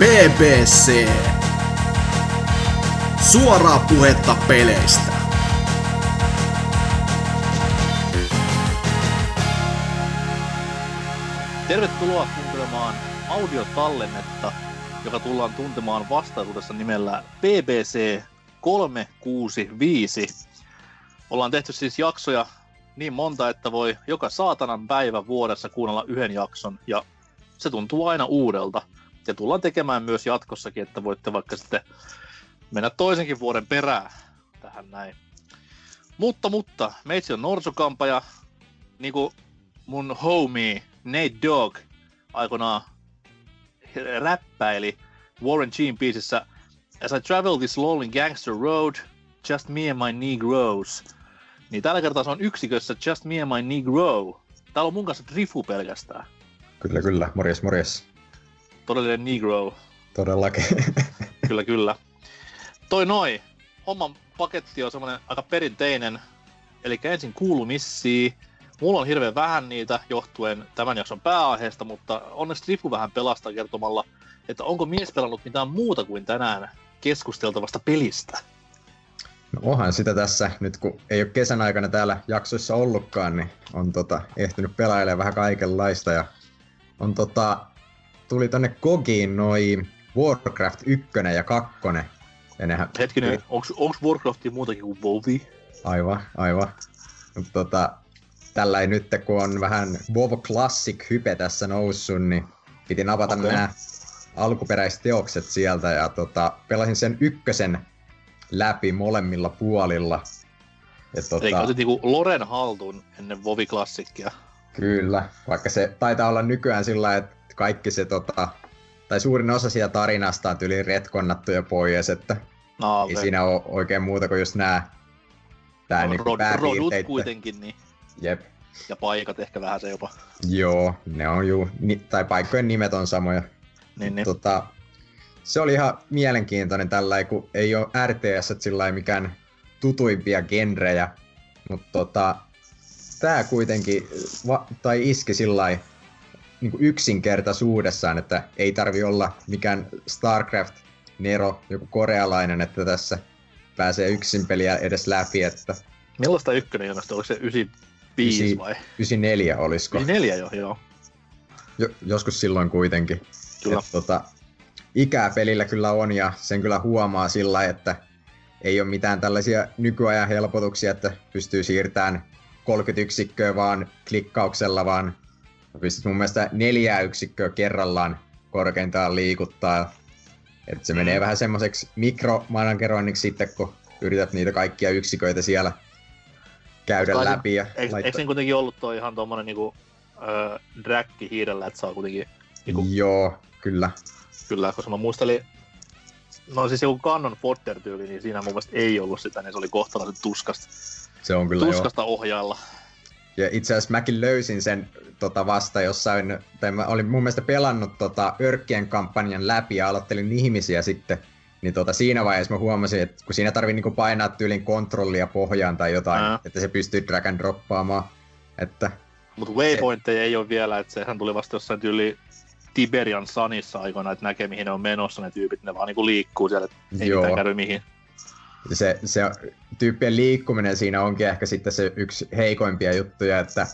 BBC. Suoraa puhetta peleistä. Tervetuloa kuuntelemaan audiotallennetta, joka tullaan tuntemaan vastaisuudessa nimellä BBC 365. Ollaan tehty siis jaksoja niin monta, että voi joka saatanan päivä vuodessa kuunnella yhden jakson, ja se tuntuu aina uudelta. Ja tullaan tekemään myös jatkossakin, että voitte vaikka sitten mennä toisenkin vuoden perään tähän näin. Mutta, mutta, meitsi on Norsukampa ja niinku mun homie Nate Dogg aikoinaan räppäili Warren Gene biisissä As I travel this lonely gangster road, just me and my Negroes. Niin tällä kertaa se on yksikössä Just me and my Negro. Täällä on mun kanssa Drifu pelkästään. Kyllä, kyllä. Morjes, morjes. Todellinen Negro. Todellakin. kyllä, kyllä. Toi noi. Homman paketti on semmonen aika perinteinen. Eli ensin kuulumissia. Mulla on hirveän vähän niitä johtuen tämän jakson pääaiheesta, mutta onneksi Drifu vähän pelastaa kertomalla, että onko mies pelannut mitään muuta kuin tänään keskusteltavasta pelistä. No onhan sitä tässä, nyt kun ei ole kesän aikana täällä jaksoissa ollutkaan, niin on tota, ehtinyt pelailemaan vähän kaikenlaista. Ja on tota, tuli tonne Kogiin noin Warcraft 1 ja 2. Ja nehän... Hetkinen, onko Warcraftia muutakin kuin WoWi? Aivan, aivan. Mutta tota, tällä ei nyt, kun on vähän WoW Classic hype tässä noussut, niin piti napata okay. nämä alkuperäiset teokset sieltä ja tota, pelasin sen ykkösen läpi molemmilla puolilla. Ja tota... Eli otit niinku Loren haltuun ennen Vovi Classicia. Kyllä, vaikka se taitaa olla nykyään sillä että kaikki se tota, tai suurin osa siitä tarinasta on yli retkonnattu jo pois, että no, ei siinä ole oikein muuta kuin just nämä tää no, niinku rod, rodut kuitenkin, niin. Jep. Ja paikat ehkä vähän se jopa. Joo, ne on juu, ni, tai paikkojen nimet on samoja. Niin, niin. Tota, se oli ihan mielenkiintoinen tällä, kun ei ole RTS sillä mikään tutuimpia genrejä, mutta tota, tämä kuitenkin va- tai iski sillä niin yksinkertaisuudessaan, että ei tarvi olla mikään StarCraft Nero, joku korealainen, että tässä pääsee yksin peliä edes läpi. Että... Millaista ykkönen jonosta? Oliko se 95 vai? 94 olisiko? 94 jo, joo. Jo, joskus silloin kuitenkin. Kyllä. Et, tota, ikää pelillä kyllä on ja sen kyllä huomaa sillä, että ei ole mitään tällaisia nykyajan helpotuksia, että pystyy siirtämään 30 yksikköä vaan klikkauksella, vaan pystyt mun mielestä neljää yksikköä kerrallaan korkeintaan liikuttaa. Että se menee vähän semmoiseksi mikromanageroinniksi sitten, kun yrität niitä kaikkia yksiköitä siellä käydä Kai, läpi. Ja eikö, laittaa... eikö kuitenkin ollut tuo ihan tuommoinen niinku, äh, dräkki hiirellä, että saa kuitenkin... Niinku... Joo, kyllä. Kyllä, koska mä muistelin, no siis joku Cannon Fodder tyyli, niin siinä mun mielestä ei ollut sitä, niin se oli kohtalaisen tuskasta. Se on kyllä Tuskasta joo. ohjailla. Ja itse asiassa mäkin löysin sen tota, vasta jossain, tai mä olin mun mielestä pelannut tota, Örkkien kampanjan läpi ja aloittelin ihmisiä sitten, niin tota, siinä vaiheessa mä huomasin, että kun siinä tarvii niinku painaa tyylin kontrollia pohjaan tai jotain, Ää. että se pystyy drag and droppaamaan. Että, Mutta waypointteja ei ole vielä, että sehän tuli vasta jossain tyyli Tiberian Sanissa aikoina, että näkee mihin ne on menossa ne tyypit, ne vaan niinku liikkuu siellä, ei Joo. mitään käy mihin. Se, se tyyppien liikkuminen siinä onkin ehkä sitten se yksi heikoimpia juttuja, että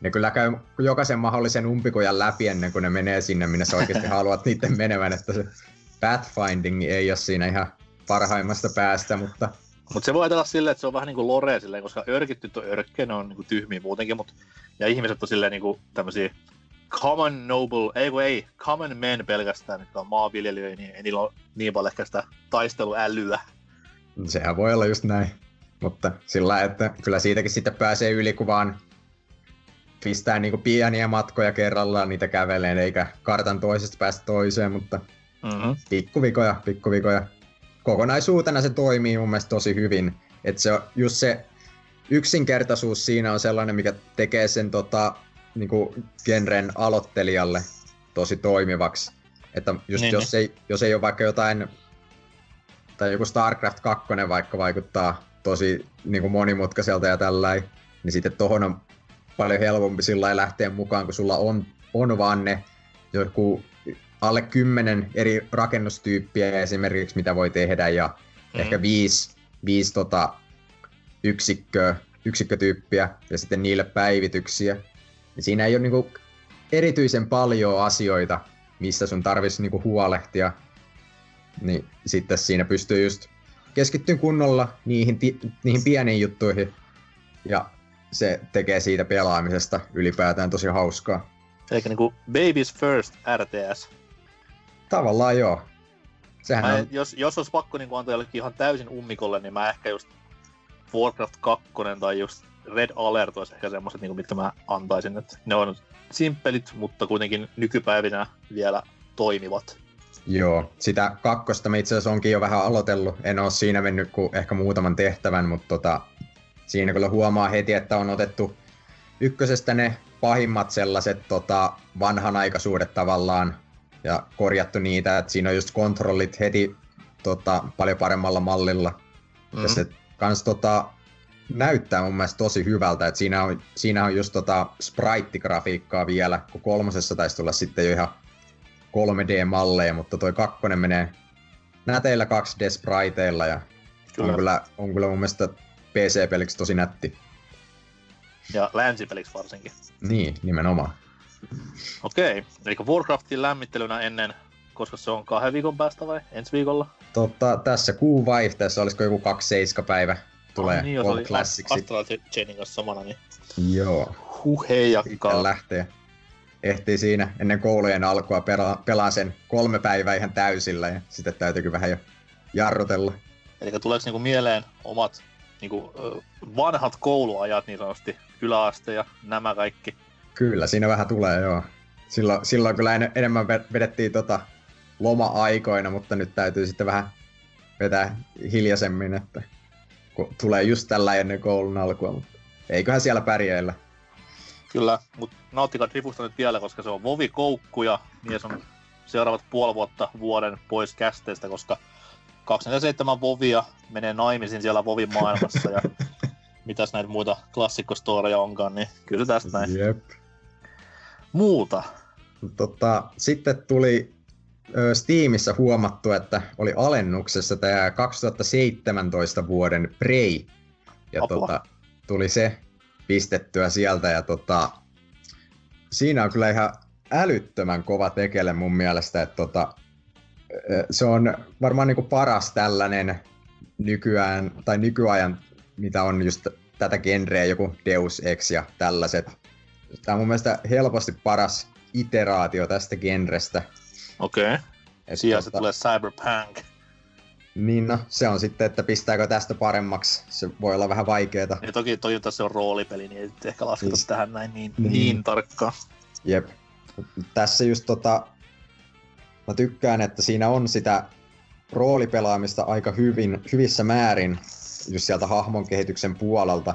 ne kyllä käy jokaisen mahdollisen umpikujan läpi ennen kuin ne menee sinne, minne sä oikeasti haluat niiden menevän, että se pathfinding ei ole siinä ihan parhaimmasta päästä, mutta... Mutta se voi ajatella silleen, että se on vähän niin kuin lore silleen, koska örkitty on örkke, ne on niin kuin tyhmiä muutenkin, mutta ja ihmiset on silleen niin kuin tämmöisiä common noble, ei kun ei, common men pelkästään, mitkä on maanviljelijöitä, niin ei niillä ole niin paljon ehkä sitä taisteluälyä. Sehän voi olla just näin. Mutta sillä että kyllä siitäkin sitten pääsee yli, kun vaan pistää niinku pieniä matkoja kerrallaan niitä käveleen, eikä kartan toisesta päästä toiseen, mutta mm-hmm. pikkuvikoja, pikkuvikoja. Kokonaisuutena se toimii mun mielestä tosi hyvin. Että se on just se yksinkertaisuus siinä on sellainen, mikä tekee sen tota, niinku genren aloittelijalle tosi toimivaksi. Että just niin, jos, niin. Ei, jos ei ole vaikka jotain, tai joku StarCraft 2 vaikka vaikuttaa tosi niin kuin monimutkaiselta ja tällä niin sitten tohon on paljon helpompi sillä lähteä mukaan, kun sulla on, on vaan ne joku alle kymmenen eri rakennustyyppiä esimerkiksi, mitä voi tehdä, ja mm. ehkä viisi, viisi tota, yksikköä, yksikkötyyppiä, ja sitten niille päivityksiä. Ja siinä ei ole niinku erityisen paljon asioita, mistä sun tarvitsisi niinku huolehtia. Niin sitten siinä pystyy just keskittyä kunnolla niihin, niihin pieniin juttuihin. Ja se tekee siitä pelaamisesta ylipäätään tosi hauskaa. Eli niinku Babies First RTS. Tavallaan joo. Sehän mä, on... jos, jos olisi pakko niin antaa jollekin ihan täysin ummikolle, niin mä ehkä just Warcraft 2 tai just Red Alert olisi ehkä semmoiset, niin mitkä mä antaisin. Että ne on simppelit, mutta kuitenkin nykypäivinä vielä toimivat. Joo, sitä kakkosta mä itse asiassa onkin jo vähän aloitellut. En ole siinä mennyt kuin ehkä muutaman tehtävän, mutta tota, siinä kyllä huomaa heti, että on otettu ykkösestä ne pahimmat sellaiset tota, vanhanaikaisuudet tavallaan ja korjattu niitä, että siinä on just kontrollit heti tota, paljon paremmalla mallilla. Mm. Ja se kans tota, näyttää mun mielestä tosi hyvältä, että siinä on, siinä on just tota sprite-grafiikkaa vielä, kun kolmosessa taisi tulla sitten jo ihan 3D-malleja, mutta toi kakkonen menee näteillä 2D-spriteilla ja kyllä. On, kyllä, on kyllä mun mielestä PC-peliksi tosi nätti. Ja länsipeliksi varsinkin. Niin, nimenomaan. Okei, okay. eli Warcraftin lämmittelynä ennen, koska se on kahden viikon päästä vai ensi viikolla? Totta, tässä kuun vaihteessa, olisiko joku 27 päivä, tulee oh, niin, All Classicsi. Astral Chainin kanssa samana, niin... Joo. Huh, heijakkaa. lähtee. Ehtii siinä ennen koulujen alkua pela- pelaa sen kolme päivää ihan täysillä ja sitten täytyykin vähän jo jarrutella. Eli tuleeko niinku mieleen omat niinku, vanhat kouluajat niin sanotusti, yläaste ja nämä kaikki? Kyllä, siinä vähän tulee joo. Silloin, silloin kyllä en, enemmän vedettiin tota loma-aikoina, mutta nyt täytyy sitten vähän vetää hiljaisemmin, että kun tulee just tällä ennen koulun alkua, mutta eiköhän siellä pärjäillä. Kyllä, mutta nauttikaa Drifusta nyt vielä, koska se on Vovi Koukku ja mies on seuraavat puoli vuotta vuoden pois kästeestä, koska 27 Vovia menee naimisiin siellä Vovin maailmassa ja mitäs näitä muita klassikkostoreja onkaan, niin kyllä tästä näin. Jep. Muuta. Tota, sitten tuli ö, Steamissa huomattu, että oli alennuksessa tämä 2017 vuoden Prey. Ja tota, tuli se pistettyä sieltä ja tota, siinä on kyllä ihan älyttömän kova tekele mun mielestä, että tota, se on varmaan niin kuin paras tällainen nykyään, tai nykyajan, mitä on just tätä genreä, joku Deus Ex ja tällaiset. Tämä on mun mielestä helposti paras iteraatio tästä genrestä. Okei. Okay. Tota, se tulee Cyberpunk. Niin no, se on sitten, että pistääkö tästä paremmaksi. Se voi olla vähän vaikeeta. Ja toki toi tässä on roolipeli, niin ei ehkä lasketa niin. tähän näin niin, niin. niin tarkkaan. Jep. Tässä just tota, mä tykkään, että siinä on sitä roolipelaamista aika hyvin, hyvissä määrin just sieltä hahmon kehityksen puolelta.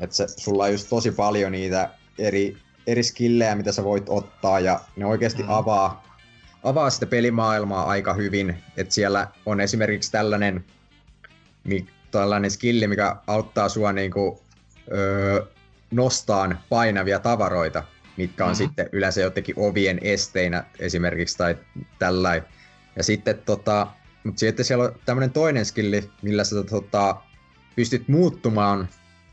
Että se, sulla on just tosi paljon niitä eri, eri skillejä, mitä sä voit ottaa, ja ne oikeasti mm. avaa avaa sitä pelimaailmaa aika hyvin. että siellä on esimerkiksi tällainen, tällainen skilli, mikä auttaa sua niinku, öö, nostaan painavia tavaroita, mitkä on mm-hmm. sitten yleensä jotenkin ovien esteinä esimerkiksi tai tällainen. Ja sitten tota, mutta sitten siellä on tämmöinen toinen skilli, millä sä tota, pystyt muuttumaan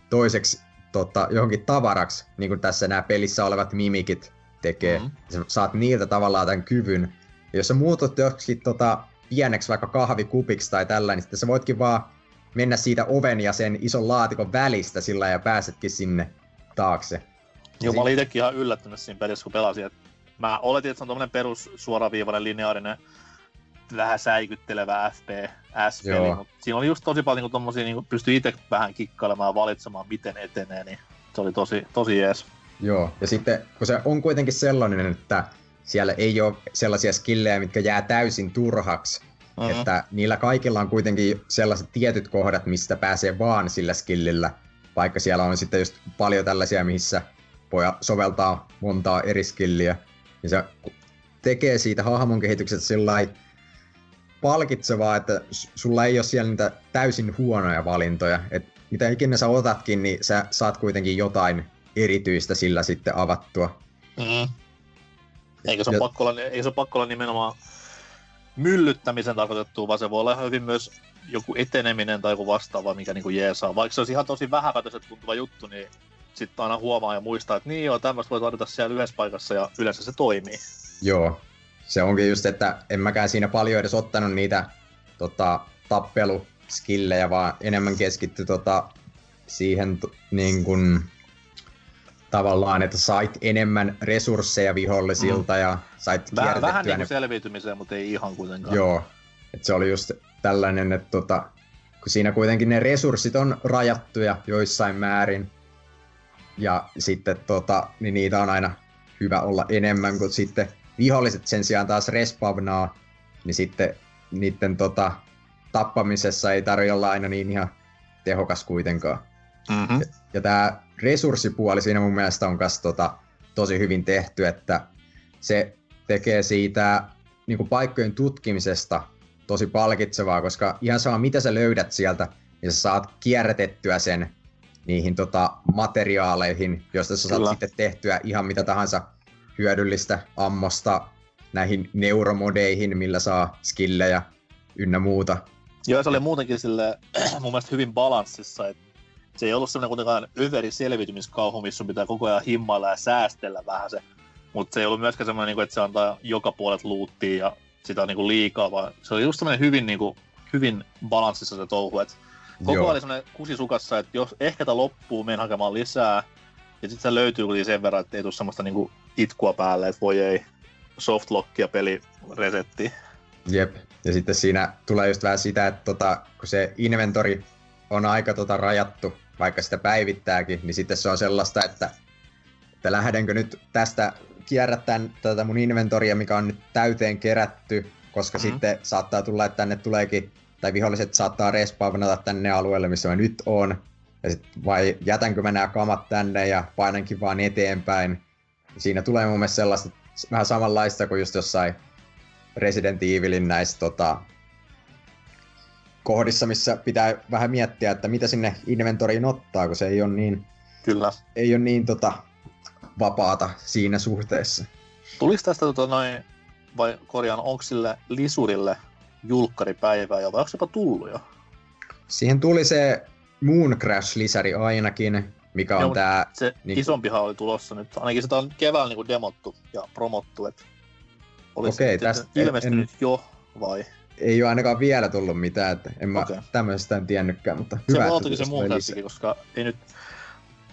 toiseksi tota, johonkin tavaraksi, niin kuin tässä nämä pelissä olevat mimikit tekee. Mm-hmm. sä saat niiltä tavallaan tämän kyvyn, jos sä muutut joksikin tota, pieneksi vaikka kahvikupiksi tai tällä, niin sitten sä voitkin vaan mennä siitä oven ja sen ison laatikon välistä sillä ja pääsetkin sinne taakse. Joo, mä olin itsekin ihan yllättynyt siinä pelissä, kun pelasin. Että mä oletin, että se on tommonen perus suoraviivainen lineaarinen vähän säikyttelevä FPS-peli, mutta siinä oli just tosi paljon niin tommosia, niin pystyi itse vähän kikkailemaan ja valitsemaan, miten etenee, niin se oli tosi, tosi jees. Joo, ja sitten kun se on kuitenkin sellainen, että siellä ei ole sellaisia skillejä, mitkä jää täysin turhaksi. Uh-huh. Että niillä kaikilla on kuitenkin sellaiset tietyt kohdat, mistä pääsee vaan sillä skillillä. Vaikka siellä on sitten just paljon tällaisia, missä voi soveltaa montaa eri skilliä. Ja se tekee siitä hahmon kehityksestä sillä palkitsevaa, että sulla ei ole siellä niitä täysin huonoja valintoja. Et mitä ikinä sä otatkin, niin sä saat kuitenkin jotain erityistä sillä sitten avattua. Mm. Eikä se ole Ja- pakko olla, ei se ole pakko olla nimenomaan myllyttämisen tarkoitettu, vaan se voi olla ihan hyvin myös joku eteneminen tai joku vastaava, mikä niinku jeesaa. Vaikka se olisi ihan tosi vähäpätöiset tuntuva juttu, niin sitten aina huomaa ja muistaa, että niin joo, tämmöistä voi tarvita siellä yhdessä paikassa ja yleensä se toimii. Joo, se onkin just, että en mäkään siinä paljon edes ottanut niitä tota, tappeluskillejä, vaan enemmän keskitty tota, siihen t- niin kun, tavallaan, että sait enemmän resursseja vihollisilta mm. ja sait Vähän, kierrätettyä vähän niin ne kuin selviytymiseen, mutta ei ihan kuitenkaan. Joo, että se oli just tällainen, että tota, kun siinä kuitenkin ne resurssit on rajattuja joissain määrin, ja sitten tota, niin niitä on aina hyvä olla enemmän, kun sitten viholliset sen sijaan taas respawnaa, niin sitten niiden tota, tappamisessa ei tarvitse olla aina niin ihan tehokas kuitenkaan. Mm-hmm. Ja tämä resurssipuoli siinä mun mielestä on kas tota, tosi hyvin tehty, että se tekee siitä niin kuin paikkojen tutkimisesta tosi palkitsevaa, koska ihan sama mitä sä löydät sieltä, niin sä saat kierrätettyä sen niihin tota, materiaaleihin, joista sä saat Kyllä. sitten tehtyä ihan mitä tahansa hyödyllistä ammosta näihin neuromodeihin, millä saa skillejä ynnä muuta. Joo, se oli muutenkin sille mun mielestä hyvin balanssissa, että se ei ollut semmoinen kuitenkaan överi selviytymiskauhu, missä sun pitää koko ajan himmailla ja säästellä vähän se. Mutta se ei ollut myöskään semmoinen, niinku, että se antaa joka puolet luuttia ja sitä on niinku liikaa, vaan se oli just semmoinen hyvin, niinku, hyvin balanssissa se touhu. Et koko ajan oli semmoinen kusisukassa, että jos ehkä tämä loppuu, menen hakemaan lisää, ja sitten se löytyy kuitenkin sen verran, että ei tule semmoista niinku itkua päälle, että voi ei, softlockia peli resetti. Jep. Ja sitten siinä tulee just vähän sitä, että tota, kun se inventori on aika tota rajattu, vaikka sitä päivittääkin, niin sitten se on sellaista, että, että lähdenkö nyt tästä kierrättämään tätä mun inventoria, mikä on nyt täyteen kerätty, koska mm-hmm. sitten saattaa tulla, että tänne tuleekin, tai viholliset saattaa respawnata tänne alueelle, missä mä nyt on, ja sit, vai jätänkö mä nämä kamat tänne ja painankin vaan eteenpäin. Siinä tulee mun mielestä sellaista vähän samanlaista kuin just jossain Resident Evilin näissä tota, kohdissa, missä pitää vähän miettiä, että mitä sinne inventoriin ottaa, kun se ei ole niin, Kyllä. ei ole niin tota, vapaata siinä suhteessa. Tuliko tästä tota noin, vai korjaan, onko sille lisurille julkkaripäivää jo, vai onko jopa tullut jo? Siihen tuli se Moon Crash-lisäri ainakin, mikä on Joo, tää... Se Niin. niin. isompihan oli tulossa nyt, ainakin sitä on keväällä niinku demottu ja promottu, että olisi Okei, sitten tästä en- ilmestynyt jo, vai? Ei ole ainakaan vielä tullut mitään, että en mä Okei. tämmöisestä en tiennytkään, mutta Se hyvä, että se muun tässäkin, koska ei nyt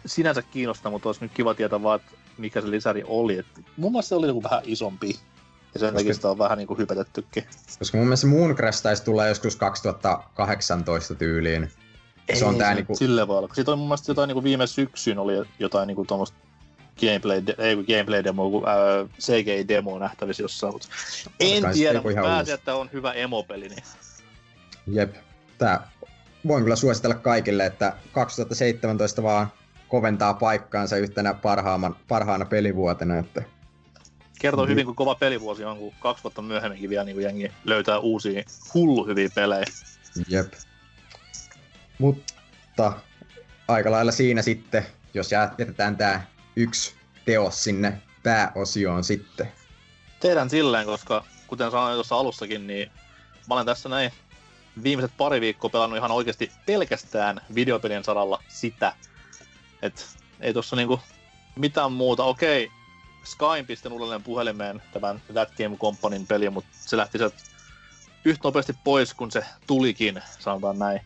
sinänsä kiinnosta, mutta olisi nyt kiva tietää vaan, että mikä se lisäri oli. Et mun mielestä se oli joku vähän isompi. Ja sen takia sitä on vähän niinku hypetettykin. Koska mun mielestä Moon Crash taisi tulla joskus 2018 tyyliin. Se on tää niinku... Silleen voi olla. kun Siitä oli mun mielestä jotain niinku viime syksyyn oli jotain niinku tuommoista gameplay, de- ei kun gameplay demo, kun ää, CGI demo nähtävissä jossain, mutta en kai tiedä, mutta uusi. että on hyvä emopeli, niin Jep. Tää voin kyllä suositella kaikille, että 2017 vaan koventaa paikkaansa yhtenä parhaana, parhaana pelivuotena, että kertoo Mhm. hyvin, kun kova pelivuosi on, kun kaksi vuotta myöhemminkin vielä niin jengi löytää uusia hullu hyviä pelejä. jep. Mutta aika lailla siinä sitten, jos jätetään tää yksi teos sinne pääosioon sitten. Tehdään silleen, koska kuten sanoin tuossa alussakin, niin mä olen tässä näin viimeiset pari viikkoa pelannut ihan oikeasti pelkästään videopelien saralla sitä. Et ei tossa niinku mitään muuta. Okei, Skyn pistin uudelleen puhelimeen tämän That Game Companyn peli, mutta se lähti sieltä yhtä nopeasti pois, kun se tulikin, sanotaan näin.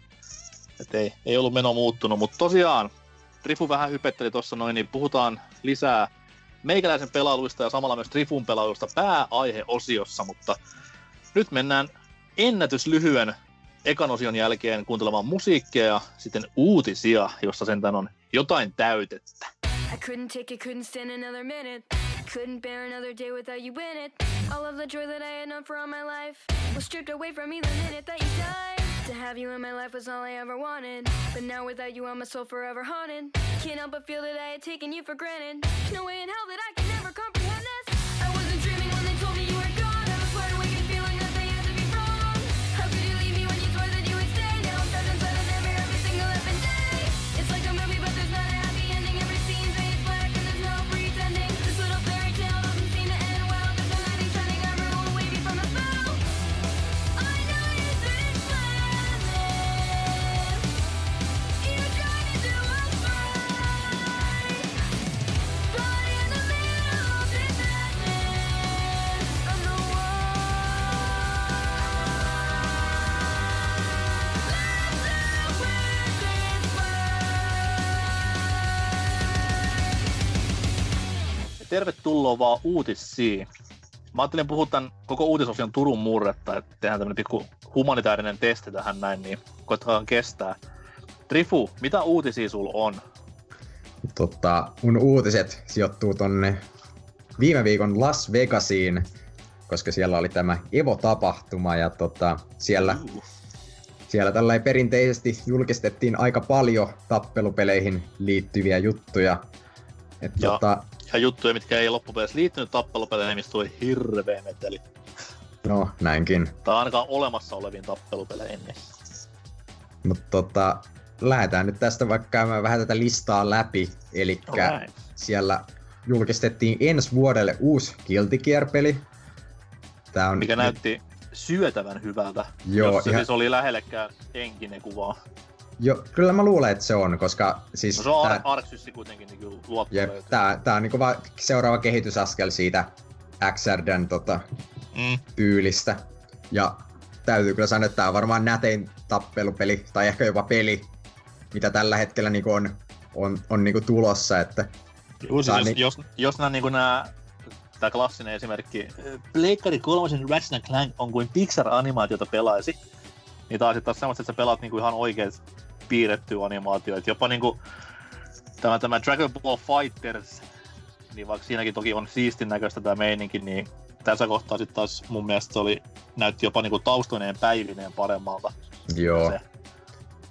Et ei, ei ollut meno muuttunut, mutta tosiaan, Rifu vähän hypetteli tuossa noin, niin puhutaan lisää meikäläisen pelailuista ja samalla myös Trifun pelailuista pääaiheosiossa, mutta nyt mennään ennätyslyhyen ekan osion jälkeen kuuntelemaan musiikkia ja sitten uutisia, jossa sentään on jotain täytettä. I couldn't take it, couldn't stand another minute. Couldn't bear another day without you in it. All of the joy that I had known for all my life was stripped away from me the minute that you died. To have you in my life was all I ever wanted. But now without you, I'm my soul forever haunted. Can't help but feel that I had taken you for granted. No way in hell that I can ever comprehend tervetuloa vaan uutisiin. Mä ajattelin puhua tämän koko uutisosion Turun murretta, että tehdään tämmönen pikku humanitaarinen testi tähän näin, niin koettakaa kestää. Trifu, mitä uutisia sul on? Tota, mun uutiset sijoittuu tonne viime viikon Las Vegasiin, koska siellä oli tämä Evo-tapahtuma ja tota, siellä, Uh. siellä tällä perinteisesti julkistettiin aika paljon tappelupeleihin liittyviä juttuja. Et Ja- tota, Ja juttuja, mitkä ei loppupeleissä liittynyt tappelupeleihin, mistä tuli hirveä meteli. no näinkin. Tai ainakaan olemassa oleviin tappelupeleihin. Niin. Mutta tota, lähdetään nyt tästä vaikka käymään vähän tätä listaa läpi. Eli Alright. siellä julkistettiin ensi vuodelle uusi Guilty Gear-peli. Tää on Mikä näytti syötävän hyvältä, Joo, jos se ihan- siis oli lähellekään henkinen kuva. Jo, kyllä mä luulen, että se on, koska siis No se on tää, Ar- Arksyssi kuitenkin, niin kyllä luotto jep, tää, tää on niinku vaan seuraava kehitysaskel siitä XRDn tota, Mm. tyylistä. Ja täytyy kyllä sanoa, että tää on varmaan nätein tappelupeli, tai ehkä jopa peli, mitä tällä hetkellä niinku on, on, on niinku tulossa. Että, Juu, siis niin- jos, jos nämä niin nämä tämä klassinen esimerkki, Pleikkari kolmosen Ratchet Clank on kuin Pixar-animaatiota pelaisi, niin taas sitten taas semmoista, että sä pelaat niinku ihan oikeet piirrettyä animaatioita. Jopa niinku tämä, tämä Dragon Ball Fighters, niin vaikka siinäkin toki on siistin näköistä tämä meininki, niin tässä kohtaa sitten taas mun mielestä se oli, näytti jopa niinku taustoineen päivineen paremmalta. joo. Se.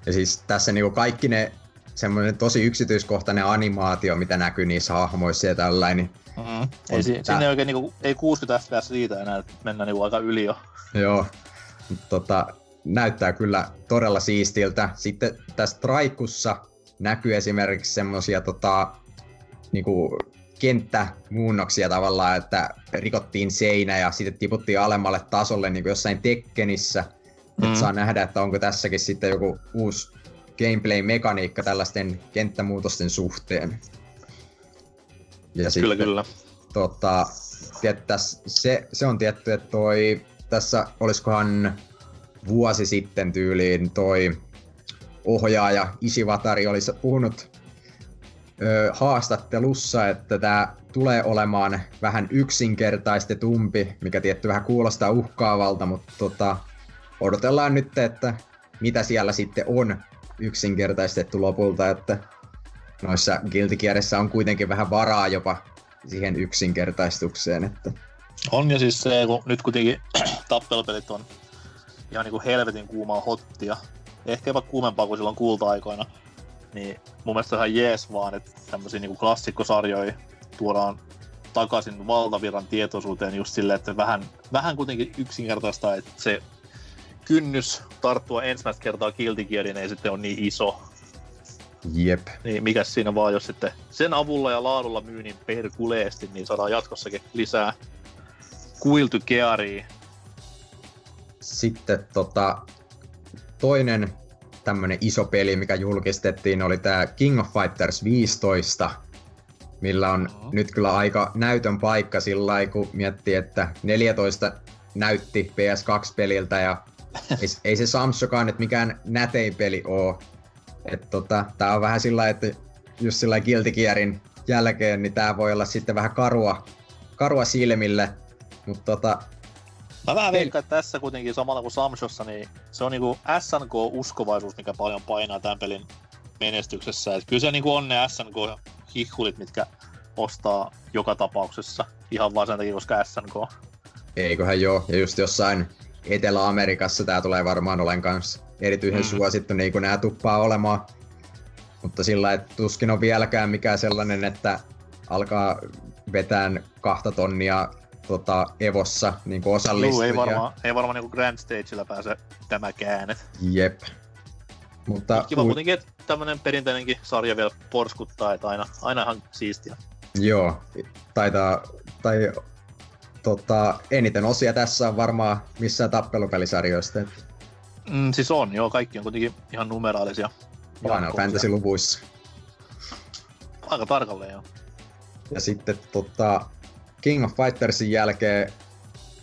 Ja siis tässä niinku kaikki ne semmoinen tosi yksityiskohtainen animaatio, mitä näkyy niissä hahmoissa ja tällainen, niin Mm-hmm. Ei, si- sinne ei oikein niinku, ei 60 fps riitä enää, että mennään niinku aika yli jo. Joo, tota, näyttää kyllä todella siistiltä. Sitten tässä traikussa näkyy esimerkiksi semmosia tota, niinku kenttämuunnoksia tavallaan, että rikottiin seinä ja sitten tiputtiin alemmalle tasolle niin kuin jossain Tekkenissä. Mm. Et saa nähdä, että onko tässäkin sitten joku uusi gameplay-mekaniikka tällaisten kenttämuutosten suhteen. Ja Kyllä, kyllä. tota, tiet, täs, se, se on tietty, että toi, tässä olisikohan vuosi sitten tyyliin toi ohjaaja Isivatari olisi puhunut ö, haastattelussa, että tämä tulee olemaan vähän yksinkertaistetumpi, mikä tietty vähän kuulostaa uhkaavalta, mutta tota, odotellaan nyt, että mitä siellä sitten on yksinkertaistettu lopulta, että noissa Guilty Gearissa on kuitenkin vähän varaa jopa siihen yksinkertaistukseen, että On ja siis se, kun nyt kuitenkin tappelupelit on ihan niinku helvetin kuumaa hottia, ehkä jopa kuumempaa kuin silloin kulta-aikoina, niin mun mielestä ihan jees vaan, että tämmöisiä niinku klassikkosarjoja tuodaan takaisin valtavirran tietoisuuteen just silleen, että vähän, vähän kuitenkin yksinkertaista, että se kynnys tarttua ensimmäistä kertaa Geariin ei sitten ole niin iso. jep. Niin mikä siinä vaan, jos sitten sen avulla ja laadulla myy niin perkuleesti, niin saadaan jatkossakin lisää Guilty Gearia. Sitten tota, toinen tämmönen iso peli, mikä julkistettiin, oli tämä King of Fighters 15, millä on Mhm. nyt kyllä aika näytön paikka sillä lailla, kun miettii, että 14 näytti PS2-peliltä ja ei, ei se Samsokaan nyt mikään nätein peli oo. Et tota, tää on vähän sillä että just sillä Gearin jälkeen, niin tää voi olla sitten vähän karua, karua silmille. Mutta tota, Mä vähän Ei. veikkaan, että tässä kuitenkin samalla kuin Samsossa, niin se on niinku SNK-uskovaisuus, mikä paljon painaa tämän pelin menestyksessä. Et kyllä se niinku on ne SNK-hihhulit, mitkä ostaa joka tapauksessa. Ihan vaan sen takia, koska SNK. Eiköhän joo, ja just jossain Etelä-Amerikassa tää tulee varmaan olen kanssa erityisen Mm. suosittu, niin kuin nää tuppaa olemaan. Mutta sillä että tuskin on vieläkään mikään sellainen, että alkaa vetään kahta tonnia tota, Evossa niin kuin Juu, ei varmaan, ei varmaan niinku Grand Stagella pääse tämäkään. Jep. Mutta Kiva u- kuitenkin, että tämmönen perinteinenkin sarja vielä porskuttaa, että aina, aina ihan siistiä. joo, taitaa, tai tota, eniten osia tässä on varmaan missään tappelupelisarjoista. Mm, siis on, joo, kaikki on kuitenkin ihan numeraalisia. Final. Fantasy-luvuissa. Aika tarkalleen, joo. Ja sitten tota, King of Fightersin jälkeen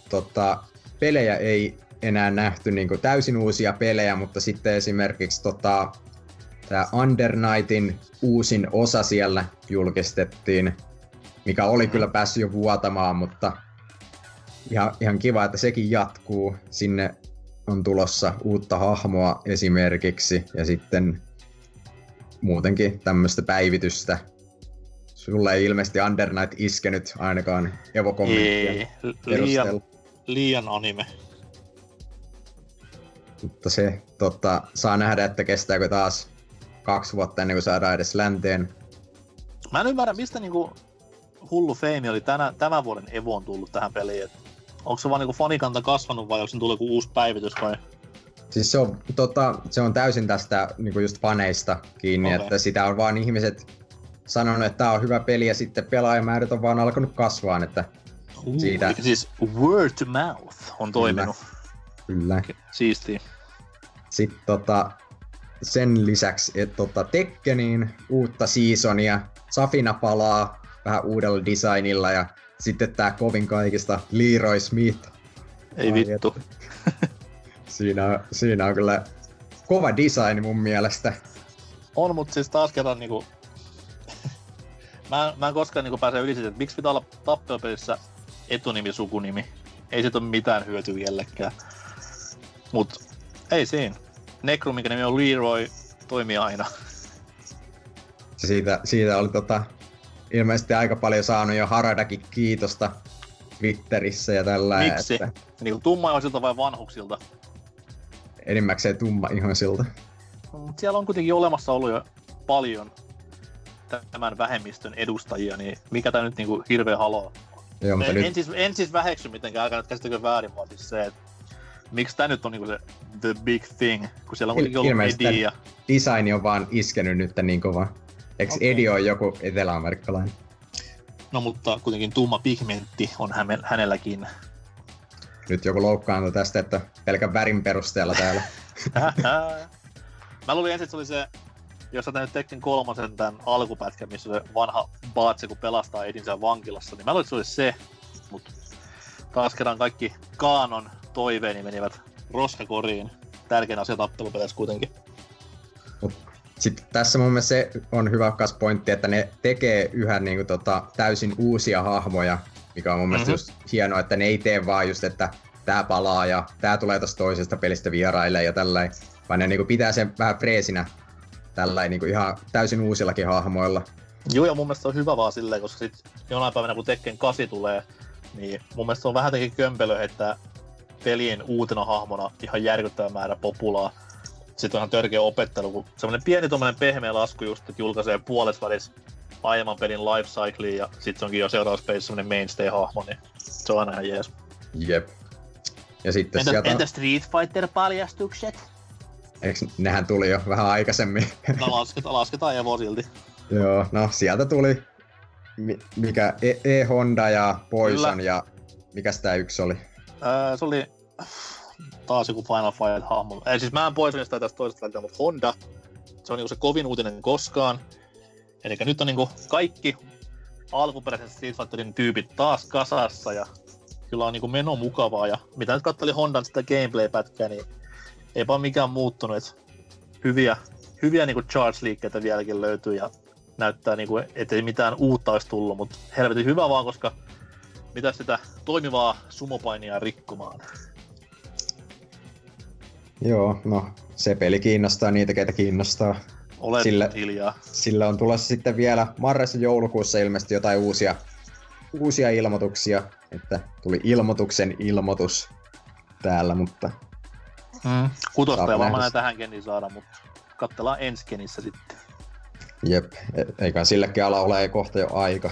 tota, pelejä ei enää nähty niin kuin täysin uusia pelejä, mutta sitten esimerkiksi tota, tämä Under Nightin uusin osa siellä julkistettiin, mikä oli kyllä päässyt jo vuotamaan, mutta ihan, ihan kiva, että sekin jatkuu. Sinne on tulossa uutta hahmoa esimerkiksi ja sitten muutenkin tämmöistä päivitystä. Sulle ei ilmeisesti Under Night iskenyt ainakaan evo Ei, liian, liian anime. Mutta se tota, saa nähdä, että kestääkö taas kaksi vuotta ennen kuin saadaan edes länteen. Mä en ymmärrä, mistä niinku hullu feimi oli tänä, tämän vuoden Evoon tullut tähän peliin. Et onko se vaan niinku fanikanta kasvanut vai onko se tullut joku uusi päivitys vai? Siis se on, tota, se on täysin tästä niinku just faneista kiinni, okay. että sitä on vaan ihmiset sanonut, että tämä on hyvä peli ja sitten pelaajamäärät on vaan alkanut kasvaa, että uh, siitä... Siis word to mouth on toiminut. Kyllä. Kyllä. Siistiä. Sitten tota, sen lisäksi, että tota, Tekkeniin uutta seasonia, Safina palaa vähän uudella designilla ja sitten tää kovin kaikista Leroy Smith. Ei vittu. siinä, on, siinä on kyllä kova design mun mielestä. On, mutta siis taas kerran niinku... mä, mä en koskaan niinku pääse yli siitä, että miksi pitää olla tappelupelissä etunimi, sukunimi. Ei siitä ole mitään hyötyä jellekään. Mut ei siinä. Necro, minkä nimi on Leroy, toimii aina. Siitä, siitä oli tota, ilmeisesti aika paljon saanut jo Haradakin kiitosta Twitterissä ja tällä. Miksi? Että... Niin tummaihoisilta vai vanhuksilta? Enimmäkseen tummaihoisilta. Siellä on kuitenkin olemassa ollut jo paljon tämän vähemmistön edustajia, niin mikä tämä nyt niinku hirveä haloo? Joo, mutta en, nyt... en, siis, en siis väheksy mitenkään, älkää nyt käsittäkö väärin, vaan siis se, että miksi tämä nyt on niinku se the big thing, kun siellä on kuitenkin ollut Edi ja... design on vaan iskenyt nyt niin kova. Eikö okay. Edi ole joku eteläamerikkalainen? No mutta kuitenkin tumma pigmentti on hänelläkin. Nyt joku loukkaantui tästä, että pelkän värin perusteella täällä. Mä luulin ensin, että se oli se, jos sä nyt Tekken kolmosen tämän alkupätkän, missä se vanha Baatse, kun pelastaa Edinsä vankilassa, niin mä luulin, että se olisi se, mutta taas kerran kaikki Kaanon toiveeni menivät roskakoriin. Tärkein asia tappelupeleissä kuitenkin. Sitten tässä mun mielestä se on hyvä kas pointti, että ne tekee yhä niin kuin, tota, täysin uusia hahmoja, mikä on mun mielestä mm-hmm. just hienoa, että ne ei tee vaan just, että tää palaa ja tää tulee tosta toisesta pelistä vieraille ja tällä vaan ne niin kuin, pitää sen vähän freesinä tällä niin kuin, ihan täysin uusillakin hahmoilla. Joo, ja mun mielestä se on hyvä vaan silleen, koska sit jonain päivänä kun Tekken 8 tulee, niin mun mielestä se on vähän tekin kömpelö, että pelien uutena hahmona ihan järkyttävä määrä populaa. Sitten on ihan törkeä opettelu, kun semmoinen pieni tuommoinen pehmeä lasku just, että julkaisee puolet välissä aiemman pelin life cycleen ja sitten onkin jo seuraavassa pelissä semmoinen mainstay-hahmo, niin se on aina ihan jees. Jep. Ja sitten entä, sieltä... entä Street Fighter-paljastukset? Eikö nehän tuli jo vähän aikaisemmin? No lasketaan, lasketaan Evo silti. Joo, no sieltä tuli mikä E- E-Honda ja Poison Kyllä. ja mikä tämä yksi oli? Öö, se oli taas joku Final Fight-hahmo. Ei siis mä en Poisonista tästä toisesta välillä, mutta Honda, se on niinku se kovin uutinen koskaan. Eli nyt on niinku kaikki alkuperäiset Street Fighterin tyypit taas kasassa ja kyllä on niinku meno mukavaa. Ja mitä nyt katselin Hondan sitä gameplay-pätkää, niin eipä mikään muuttunut. Et hyviä, hyviä niinku charge-liikkeitä vieläkin löytyy ja näyttää, niinku, ettei mitään uutta olisi tullut, mutta helvetin hyvä vaan, koska mitä sitä toimivaa sumopainia rikkomaan. Joo, no se peli kiinnostaa niitä, keitä kiinnostaa. Olet sillä, hiljaa. Sillä on tulossa sitten vielä marras joulukuussa ilmeisesti jotain uusia, uusia ilmoituksia, että tuli ilmoituksen ilmoitus täällä, mutta... Mm. Kutosta ei varmaan tähän keniin saada, mutta katsellaan ensi kenissä sitten. Jep, e- eikä sillekin ala ole kohta jo aika.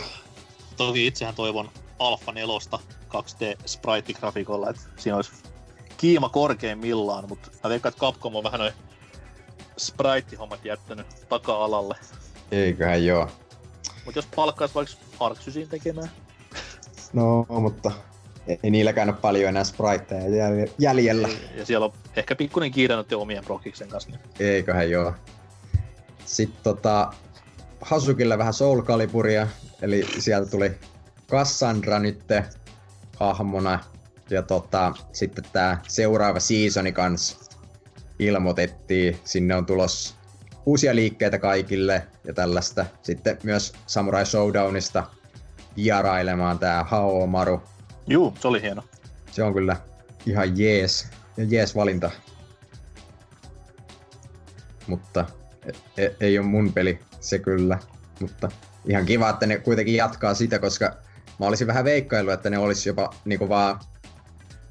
Toki itsehän toivon Alpha 4 2D sprite-grafikolla, että siinä olisi kiima korkeimmillaan, mutta mä veikkaan, että Capcom on vähän noin sprite-hommat jättänyt taka-alalle. Eiköhän joo. Mutta jos palkkaisi vaikka Arxysin tekemään. No, mutta ei niilläkään ole paljon enää spriteja jäljellä. Ja siellä on ehkä pikkuinen kiire noiden omien prokiksen kanssa. Eiköhän joo. Sitten tota, Hasukille vähän Soul Caliburia, eli sieltä tuli Cassandra nyt hahmona. Ja tota, sitten tämä seuraava seasoni kans ilmoitettiin. Sinne on tulos uusia liikkeitä kaikille ja tällaista. Sitten myös Samurai Showdownista vierailemaan tää Haomaru. Juu, se oli hieno. Se on kyllä ihan jees, ja jees valinta. Mutta e- e- ei ole mun peli, se kyllä. Mutta ihan kiva, että ne kuitenkin jatkaa sitä, koska mä olisin vähän veikkailu, että ne olisi jopa niinku vaan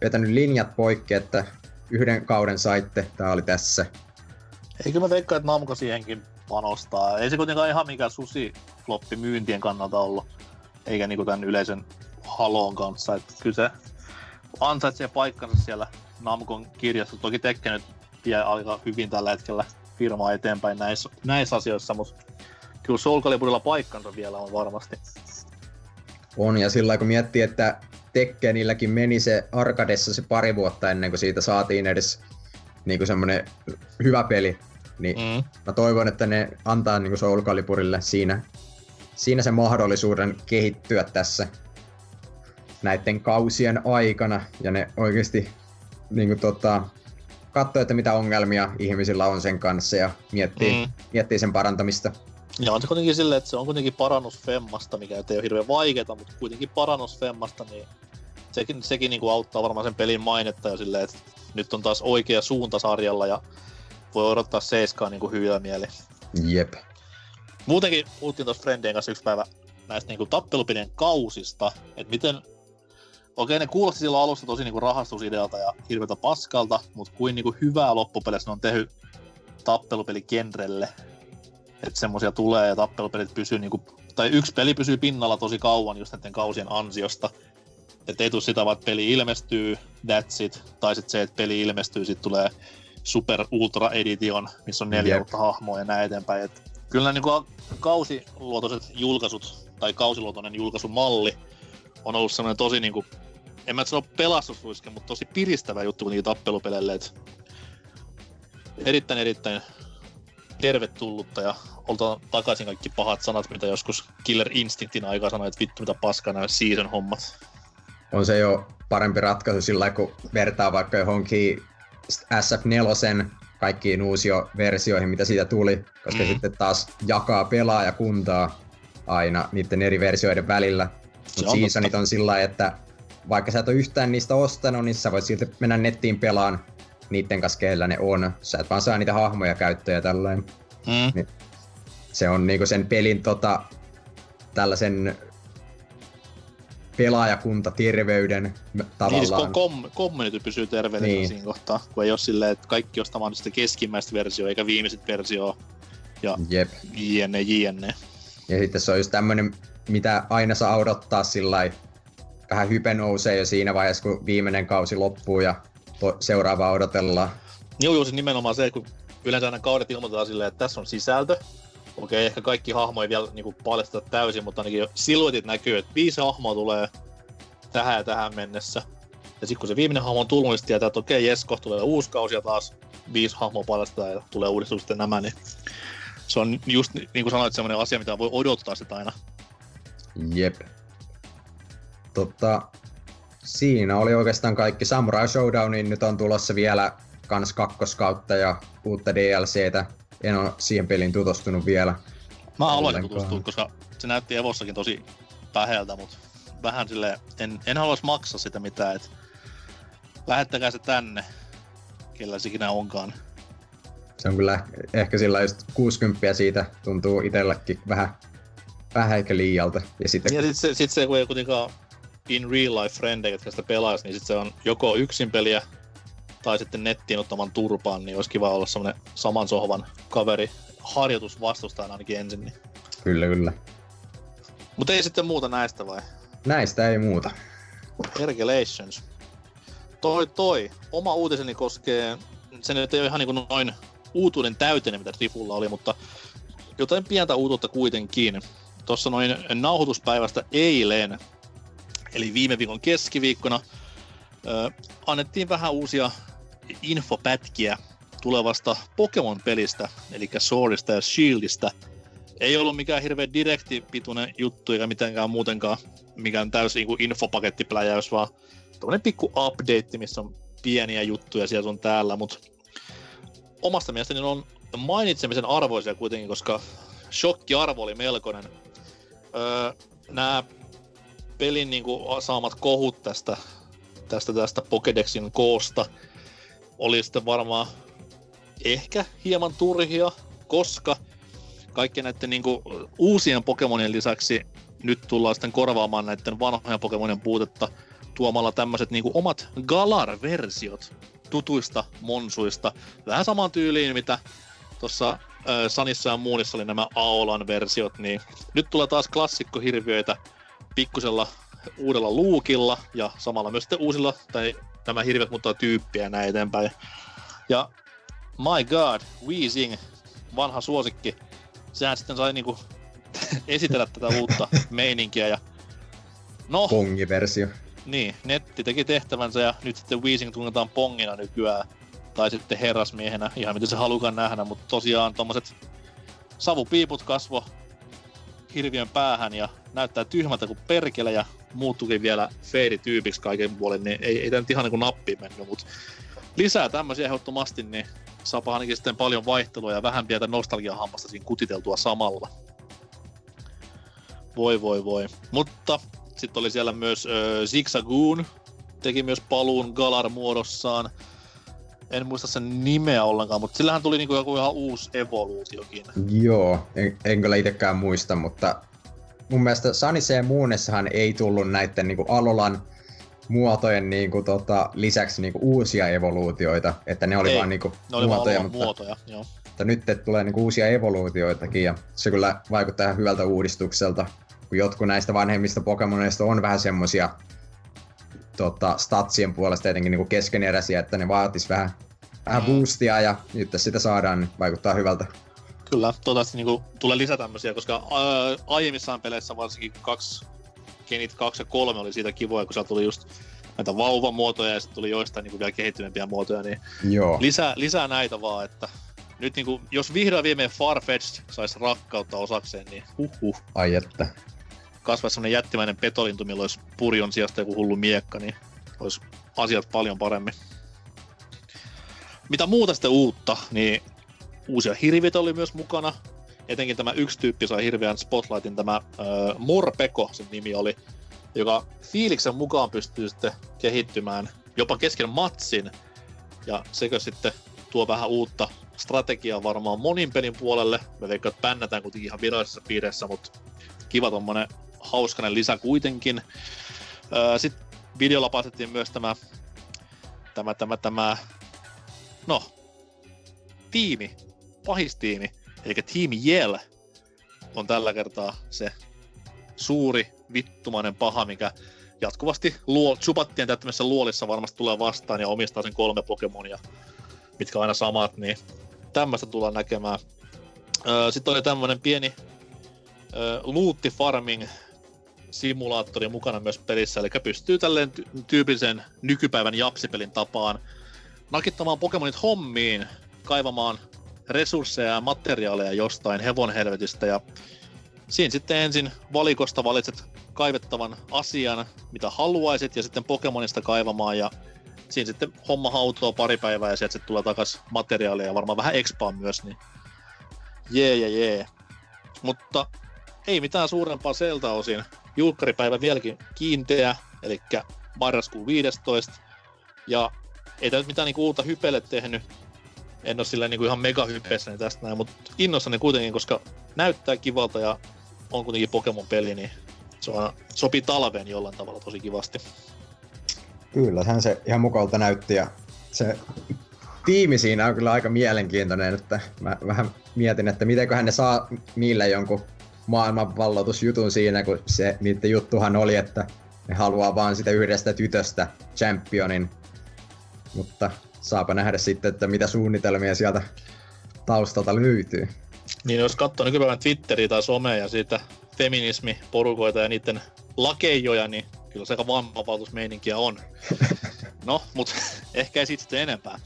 vetänyt linjat poikki, että yhden kauden saitte, tää oli tässä. Eikö mä veikkaa, että Namco siihenkin panostaa. Ei se kuitenkaan ihan mikään susi floppi myyntien kannalta ollut, eikä niinku tämän yleisen haloon kanssa. Että kyllä se ansaitsee paikkansa siellä Namcon kirjassa. Toki Tekke nyt vie aika hyvin tällä hetkellä firmaa eteenpäin näissä, näissä asioissa, mutta kyllä Soul Caliburilla paikkansa vielä on varmasti. On, ja sillä kun miettii, että Tekkenilläkin meni se Arkadessa se pari vuotta ennen kuin siitä saatiin edes niin semmoinen hyvä peli, niin mm. mä toivon, että ne antaa niin Soul Caliburille siinä, siinä sen mahdollisuuden kehittyä tässä näiden kausien aikana, ja ne oikeasti niin kuin, tota, katsoo, että mitä ongelmia ihmisillä on sen kanssa ja miettii, mm. miettii sen parantamista. Ja on se kuitenkin silleen, että se on kuitenkin parannus Femmasta, mikä ei ole hirveän vaikeaa, mutta kuitenkin parannus Femmasta, niin sekin, sekin niin kuin auttaa varmaan sen pelin mainetta jo silleen, että nyt on taas oikea suunta sarjalla ja voi odottaa seiskaa niin kuin hyvillä mieli. Jep. Muutenkin puhuttiin tuossa Friendien kanssa yksi päivä näistä niin kuin tappelupelien kausista, että miten Okei, ne kuulosti silloin alussa tosi niinku rahastusidealta ja hirveältä paskalta, mutta kuin niinku hyvää loppupeleissä ne on tehty tappelupelikenrelle. Että semmosia tulee ja tappelupelit pysyy niinku, tai yksi peli pysyy pinnalla tosi kauan just näiden kausien ansiosta. Että ei tule sitä vaan, että peli ilmestyy, that's it, tai sitten se, että peli ilmestyy, sitten tulee Super Ultra Edition, missä on neljä uutta hahmoa ja näin eteenpäin. Et kyllä niinku kausiluotoiset julkaisut, tai kausiluotoinen julkaisumalli, on ollut semmoinen tosi niinku en mä sano pelastusruiske, mutta tosi piristävä juttu kuitenkin tappelupeleille. Et erittäin erittäin tervetullutta ja oltaan takaisin kaikki pahat sanat, mitä joskus Killer Instinctin aikaa sanoi, että vittu mitä paskaa nämä season hommat. On se jo parempi ratkaisu sillä kun vertaa vaikka johonkin SF4 kaikkiin uusio versioihin, mitä siitä tuli, koska mm. sitten taas jakaa pelaajakuntaa aina niiden eri versioiden välillä. Mutta seasonit on sillä että vaikka sä et ole yhtään niistä ostanut, niin sä voit silti mennä nettiin pelaan niiden kanssa, keillä ne on. Sä et vaan saa niitä hahmoja käyttöön ja tällainen. Mm. Niin se on niinku sen pelin tota, tällaisen pelaajakunta terveyden tavallaan. Niin, siis kom- community pysyy terveydenä niin. siinä kohtaa, kun ei ole silleen, että kaikki ostamaan sitä keskimmäistä versiota eikä viimeiset versio ja Jep. jne, jne. Ja sitten se on just tämmönen, mitä aina saa odottaa sillä vähän hype nousee jo siinä vaiheessa, kun viimeinen kausi loppuu ja to- seuraavaa odotellaan. Joo, joo, siis nimenomaan se, kun yleensä aina kaudet ilmoitetaan silleen, että tässä on sisältö. Okei, ehkä kaikki hahmoja ei vielä niin paljasteta täysin, mutta ainakin siluetit näkyy, että viisi hahmoa tulee tähän ja tähän mennessä. Ja sitten kun se viimeinen hahmo on tullut, niin tietää, että okei, jes, kohta tulee uusi kausi ja taas viisi hahmoa paljastetaan ja tulee uudistukset nämä, niin se on just niin kuin sanoit, semmoinen asia, mitä voi odottaa sitä aina. Jep. Tota, siinä oli oikeastaan kaikki. Samurai Showdownin nyt on tulossa vielä kans kakkoskautta ja uutta DLCtä. En ole siihen peliin tutustunut vielä. Mä aloin tutustua, koska se näytti Evossakin tosi päheltä, mutta vähän sille en, en haluaisi maksaa sitä mitään, että lähettäkää se tänne, kellä se ikinä onkaan. Se on kyllä ehkä sillä just 60 siitä tuntuu itsellekin vähän, vähän eikä liialta. Ja sitten ja sit se, sit se kun ei kuitenkaan in real life frendejä, jotka sitä pelaisi, niin sit se on joko yksin peliä tai sitten nettiin ottaman turpaan, niin olisi kiva olla semmonen saman sohvan kaveri harjoitus vastustaan ainakin ensin. Niin. Kyllä, kyllä. Mutta ei sitten muuta näistä vai? Näistä ei muuta. Ergelations. Toi toi. Oma uutiseni koskee, se nyt ei ole ihan niin noin uutuuden täyteinen, mitä Trifulla oli, mutta jotain pientä uutuutta kuitenkin. Tuossa noin nauhoituspäivästä eilen eli viime viikon keskiviikkona, ö, annettiin vähän uusia infopätkiä tulevasta Pokemon-pelistä, eli Swordista ja Shieldistä. Ei ollut mikään hirveä direktipituinen juttu eikä mitenkään muutenkaan mikään täysin niin infopakettipläjäys, vaan tämmöinen pikku update, missä on pieniä juttuja siellä on täällä, mutta omasta mielestäni on mainitsemisen arvoisia kuitenkin, koska shokkiarvo oli melkoinen. Öö, nämä pelin niin kuin, saamat kohut tästä, tästä, tästä Pokedexin koosta oli sitten varmaan ehkä hieman turhia, koska kaikkien näiden niin kuin, uusien Pokemonien lisäksi nyt tullaan sitten korvaamaan näiden vanhojen Pokemonien puutetta tuomalla tämmöiset niin omat Galar-versiot tutuista monsuista. Vähän samaan tyyliin, mitä tuossa Sanissa ja Muunissa oli nämä Aolan versiot, niin nyt tulee taas klassikkohirviöitä pikkusella uudella luukilla ja samalla myös sitten uusilla, tai nämä hirvet muuttaa tyyppiä näin eteenpäin. Ja my god, Weezing, vanha suosikki, sehän sitten sai niinku esitellä tätä uutta meininkiä ja no, Pongi-versio. niin, netti teki tehtävänsä ja nyt sitten Weezing tunnetaan pongina nykyään. Tai sitten herrasmiehenä, ihan miten se halukaan nähdä, mutta tosiaan tommoset savupiiput kasvo hirviön päähän ja näyttää tyhmältä kuin perkele ja muuttukin vielä feidityypiksi kaiken puolin, niin ei, ei tämä nyt ihan niin kuin nappiin mennyt, mutta lisää tämmöisiä ehdottomasti, niin saapa ainakin sitten paljon vaihtelua ja vähän pientä nostalgiahammasta siinä kutiteltua samalla. Voi voi voi. Mutta sitten oli siellä myös äh, Zigzagoon, teki myös paluun Galar-muodossaan. En muista sen nimeä ollenkaan, mutta sillähän tuli niinku joku ihan uusi evoluutiokin. Joo, en, en kyllä itsekään muista, mutta mun mielestä Sanissa ja Muunessahan ei tullut näiden niinku Alolan muotojen niinku, tota, lisäksi niinku uusia evoluutioita, että ne oli Ei, vaan niinku Ne oli muotoja, vaan mutta, muotoja, joo. mutta nyt tulee niinku uusia evoluutioitakin ja se kyllä vaikuttaa ihan hyvältä uudistukselta, kun jotkut näistä vanhemmista Pokemoneista on vähän semmosia tota, statsien puolesta jotenkin niinku keskeneräisiä, että ne vaatis vähän, vähän Mm. boostia ja nyt sitä saadaan, niin vaikuttaa hyvältä. Kyllä, toivottavasti niinku tulee lisää tämmöisiä, koska ää, aiemmissaan peleissä varsinkin kaksi, Genit 2 ja 3 oli siitä kivoja, kun sieltä tuli just näitä vauvamuotoja ja sitten tuli joistain niinku vielä kehittyneempiä muotoja, niin Joo. lisää, lisää näitä vaan, että nyt niinku, jos vihdoin viimein Farfetch'd saisi rakkautta osakseen, niin huhhuh, Ai että. Kasvaisi semmonen jättimäinen petolintu, millä olisi purjon sijasta joku hullu miekka, niin olisi asiat paljon paremmin. Mitä muuta sitten uutta, niin uusia hirviöitä oli myös mukana. Etenkin tämä yksi tyyppi sai hirveän spotlightin, tämä äh, Morpeko sen nimi oli, joka fiiliksen mukaan pystyy sitten kehittymään jopa kesken matsin. Ja sekö sitten tuo vähän uutta strategiaa varmaan monin pelin puolelle. Me veikkaan, että bännätään kuitenkin ihan virallisessa piirissä, mutta kiva tommonen hauskanen lisä kuitenkin. Sitten videolla päätettiin myös tämä, tämä, tämä, tämä, no, tiimi, pahistiimi, eli Team Yell on tällä kertaa se suuri vittumainen paha, mikä jatkuvasti luo, chupattien täyttämässä luolissa varmasti tulee vastaan ja omistaa sen kolme Pokemonia, mitkä on aina samat, niin tämmöistä tullaan näkemään. Sitten oli tämmönen pieni ö, lootti farming simulaattori mukana myös pelissä, eli pystyy tälleen ty- tyypillisen nykypäivän japsipelin tapaan nakittamaan Pokemonit hommiin, kaivamaan resursseja ja materiaaleja jostain hevon helvetistä ja siinä sitten ensin valikosta valitset kaivettavan asian, mitä haluaisit, ja sitten Pokemonista kaivamaan, ja siinä sitten homma hautoo pari päivää, ja sieltä sitten tulee takas materiaalia, ja varmaan vähän expaa myös, niin jee, jee, jee. Mutta ei mitään suurempaa seltä osin. Julkkaripäivä vieläkin kiinteä, eli marraskuun 15. Ja ei tämä nyt mitään niinku uutta hypelle tehnyt. En ole sillä niinku ihan mega hypeessäni tästä näin, mutta innossani kuitenkin, koska näyttää kivalta ja on kuitenkin Pokemon-peli, niin se on, sopii talveen jollain tavalla tosi kivasti. Kyllä, hän se ihan mukavalta näytti ja se tiimi siinä on kyllä aika mielenkiintoinen, että mä vähän mietin, että mitenköhän ne saa niille jonkun maailmanvalloitusjutun siinä, kun se niiden juttuhan oli, että ne haluaa vaan sitä yhdestä tytöstä championin, mutta saapa nähdä sitten, että mitä suunnitelmia sieltä taustalta löytyy. Niin jos katsoo nykypäivän Twitteriä tai somea ja siitä feminismiporukoita ja niiden lakeijoja, niin kyllä se aika vammanvaltuusmeininkiä on. No, mutta ehkä ei siitä sitten enempää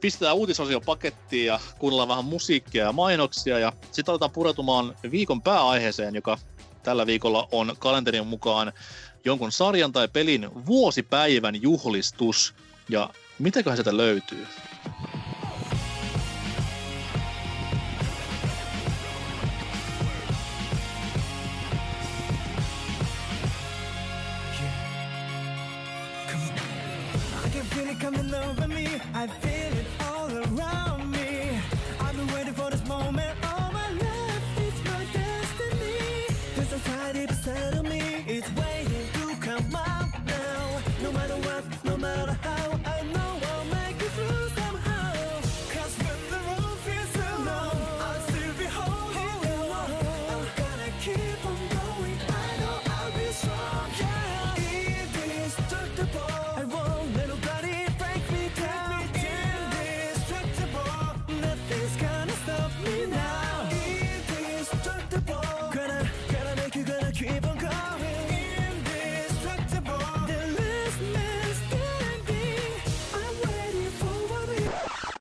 pistetään uutisosio pakettiin ja kuunnellaan vähän musiikkia ja mainoksia ja sitten aletaan pureutumaan viikon pääaiheeseen, joka tällä viikolla on kalenterin mukaan jonkun sarjan tai pelin vuosipäivän juhlistus. Ja mitäköhän sieltä löytyy? I feel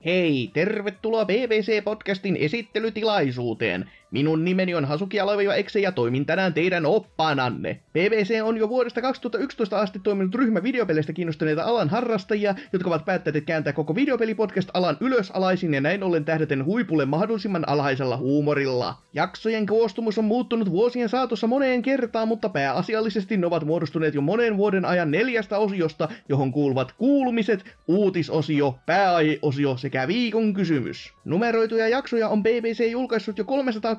Hei, tervetuloa BBC-podcastin esittelytilaisuuteen. Minun nimeni on Hasuki Alaviva Exe ja toimin tänään teidän oppaananne. BBC on jo vuodesta 2011 asti toiminut ryhmä videopeleistä kiinnostuneita alan harrastajia, jotka ovat päättäneet kääntää koko videopelipodcast-alan ylösalaisin ja näin ollen tähdäten huipulle mahdollisimman alhaisella huumorilla. Jaksojen koostumus on muuttunut vuosien saatossa moneen kertaan, mutta pääasiallisesti ne ovat muodostuneet jo monen vuoden ajan neljästä osiosta, johon kuuluvat kuulumiset, uutisosio, pääaiheosio sekä viikon kysymys. Numeroituja jaksoja on BBC julkaissut jo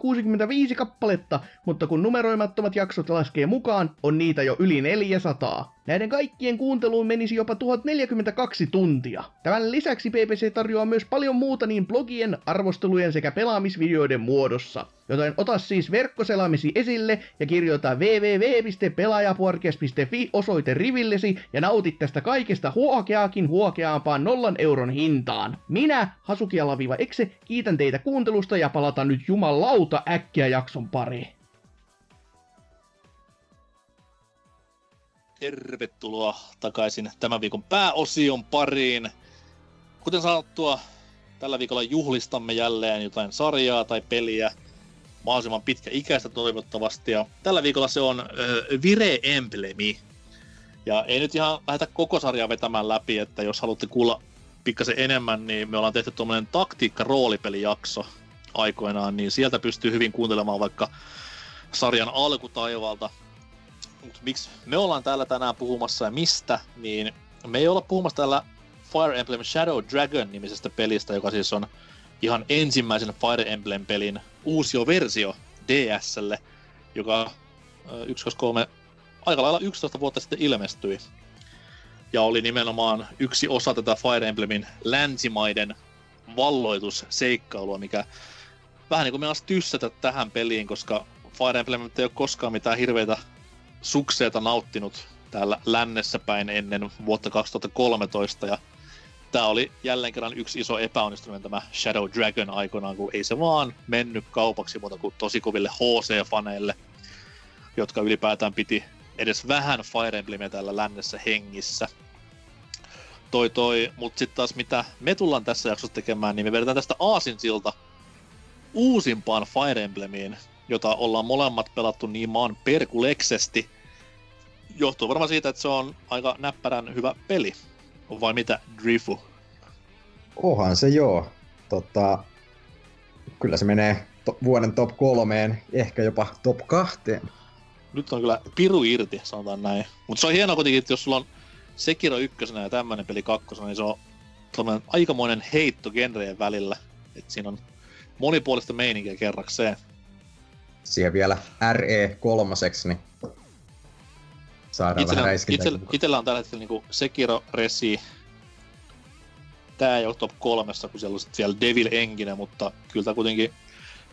365 kappaletta, mutta kun numeroimattomat jaksot laskee mukaan, on niitä jo yli 400. Näiden kaikkien kuunteluun menisi jopa 1042 tuntia. Tämän lisäksi BBC tarjoaa myös paljon muuta niin blogien, arvostelujen sekä pelaamisvideoiden muodossa. Joten ota siis verkkoselaamisi esille ja kirjoita www.pelaajapuarkes.fi osoite rivillesi ja nautit tästä kaikesta huokeaakin huokeaampaan nollan euron hintaan. Minä, Hasukialaviva Exe, kiitän teitä kuuntelusta ja palataan nyt jumalauta äkkiä jakson pariin. Tervetuloa takaisin tämän viikon pääosion pariin. Kuten sanottua, tällä viikolla juhlistamme jälleen jotain sarjaa tai peliä mahdollisimman pitkä ikäistä toivottavasti. Ja tällä viikolla se on äh, Vire Emblemi. Ja ei nyt ihan lähdetä koko sarjaa vetämään läpi, että jos haluatte kuulla pikkasen enemmän, niin me ollaan tehty tuommoinen taktiikka-roolipelijakso aikoinaan, niin sieltä pystyy hyvin kuuntelemaan vaikka sarjan alkutaivalta. Mutta miksi me ollaan täällä tänään puhumassa ja mistä, niin me ei olla puhumassa täällä Fire Emblem Shadow Dragon nimisestä pelistä, joka siis on ihan ensimmäisen Fire Emblem-pelin uusio versio DSlle, joka 1, 2, 3, aika lailla 11 vuotta sitten ilmestyi. Ja oli nimenomaan yksi osa tätä Fire Emblemin länsimaiden valloitusseikkailua, mikä vähän niin kuin me tyssätä tähän peliin, koska Fire Emblem ei ole koskaan mitään hirveitä sukseita nauttinut täällä lännessä päin ennen vuotta 2013 ja tämä oli jälleen kerran yksi iso epäonnistuminen tämä Shadow Dragon aikoinaan, kun ei se vaan mennyt kaupaksi muuta kuin tosi koville HC-faneille, jotka ylipäätään piti edes vähän Fire Emblemia täällä lännessä hengissä. Toi toi, mutta sitten taas mitä me tullaan tässä jaksossa tekemään, niin me vedetään tästä Aasinsilta uusimpaan Fire Emblemiin, jota ollaan molemmat pelattu niin maan perkuleksesti. Johtuu varmaan siitä, että se on aika näppärän hyvä peli. Vai mitä, Drifu? Onhan se joo. Tota, kyllä se menee to- vuoden top kolmeen, ehkä jopa top kahteen. Nyt on kyllä piru irti, sanotaan näin. Mutta se on hienoa kuitenkin, että jos sulla on Sekiro ykkösenä ja tämmönen peli kakkosena, niin se on aikamoinen heitto genreen välillä. Et siinä on monipuolista meininkiä kerrakseen. Siihen vielä RE kolmoseksi, niin saadaan Itsellä, vähän räiskintää. itsellä, itsellä on tällä hetkellä niinku Sekiro, Resi, tää ei ole top kolmessa, kun siellä on sit siellä Devil Engine, mutta kyllä tää kuitenkin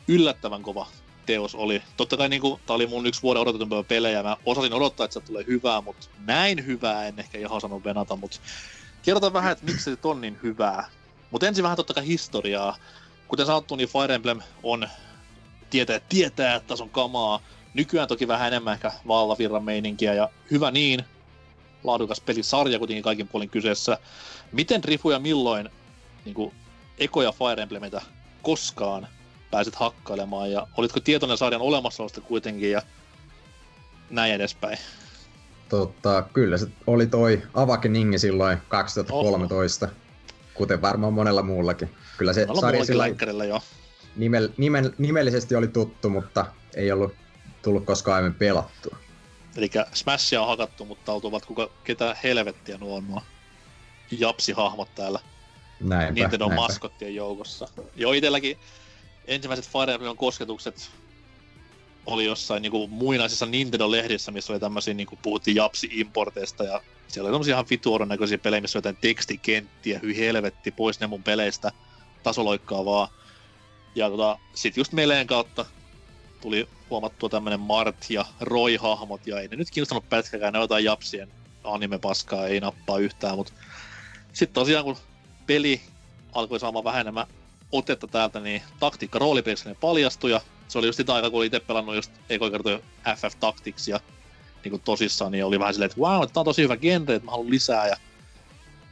yllättävän kova teos oli. Totta kai niinku, tää oli mun yksi vuoden odotetumpia pelejä, mä osasin odottaa, että se tulee hyvää, mutta näin hyvää en ehkä ihan osannut venata, mutta kerrotaan vähän, että miksi se on niin hyvää. Mutta ensin vähän totta kai historiaa. Kuten sanottu, niin Fire Emblem on tietää, tietää, että tässä on kamaa. Nykyään toki vähän enemmän ehkä vallavirran meininkiä ja hyvä niin. Laadukas pelisarja kuitenkin kaikin puolin kyseessä. Miten Rifu ja milloin niin kuin, ekoja Fire Emblemitä koskaan pääsit hakkailemaan ja olitko tietoinen sarjan olemassaolosta kuitenkin ja näin edespäin. Tota, kyllä se oli toi Avake Ningi silloin 2013, Oho. kuten varmaan monella muullakin. Kyllä se Ollaan sarja jo. nimel, nimel, nimellisesti oli tuttu, mutta ei ollut tullut koskaan aiemmin pelattua. Eli Smashia on hakattu, mutta oltuvat kuka, ketä helvettiä nuo nuo japsi-hahmot täällä Näinpä, Nintendo näinpä. maskottien joukossa. Jo itselläkin ensimmäiset Fire Emblemin kosketukset oli jossain niinku muinaisissa Nintendo-lehdissä, missä oli tämmöisiä, niinku puhuttiin japsi-importeista ja siellä oli tämmöisiä ihan vituoron näköisiä pelejä, missä oli jotain tekstikenttiä, hyi helvetti, pois ne mun peleistä, tasoloikkaa vaan. Ja tota, sit just meleen kautta tuli huomattua tämmönen Mart ja Roy-hahmot, ja ei ne nyt kiinnostanut pätkäkään, ne jotain japsien anime-paskaa, ei nappaa yhtään, mutta sitten tosiaan kun peli alkoi saamaan vähän enemmän otetta täältä, niin taktiikka roolipeliksi paljastui, ja se oli just sitä aikaa, kun oli itse pelannut just ekoi kertoi FF Tactics ja niin kuin tosissaan, niin oli vähän silleen, että wow, tämä on tosi hyvä genre, että mä haluan lisää, ja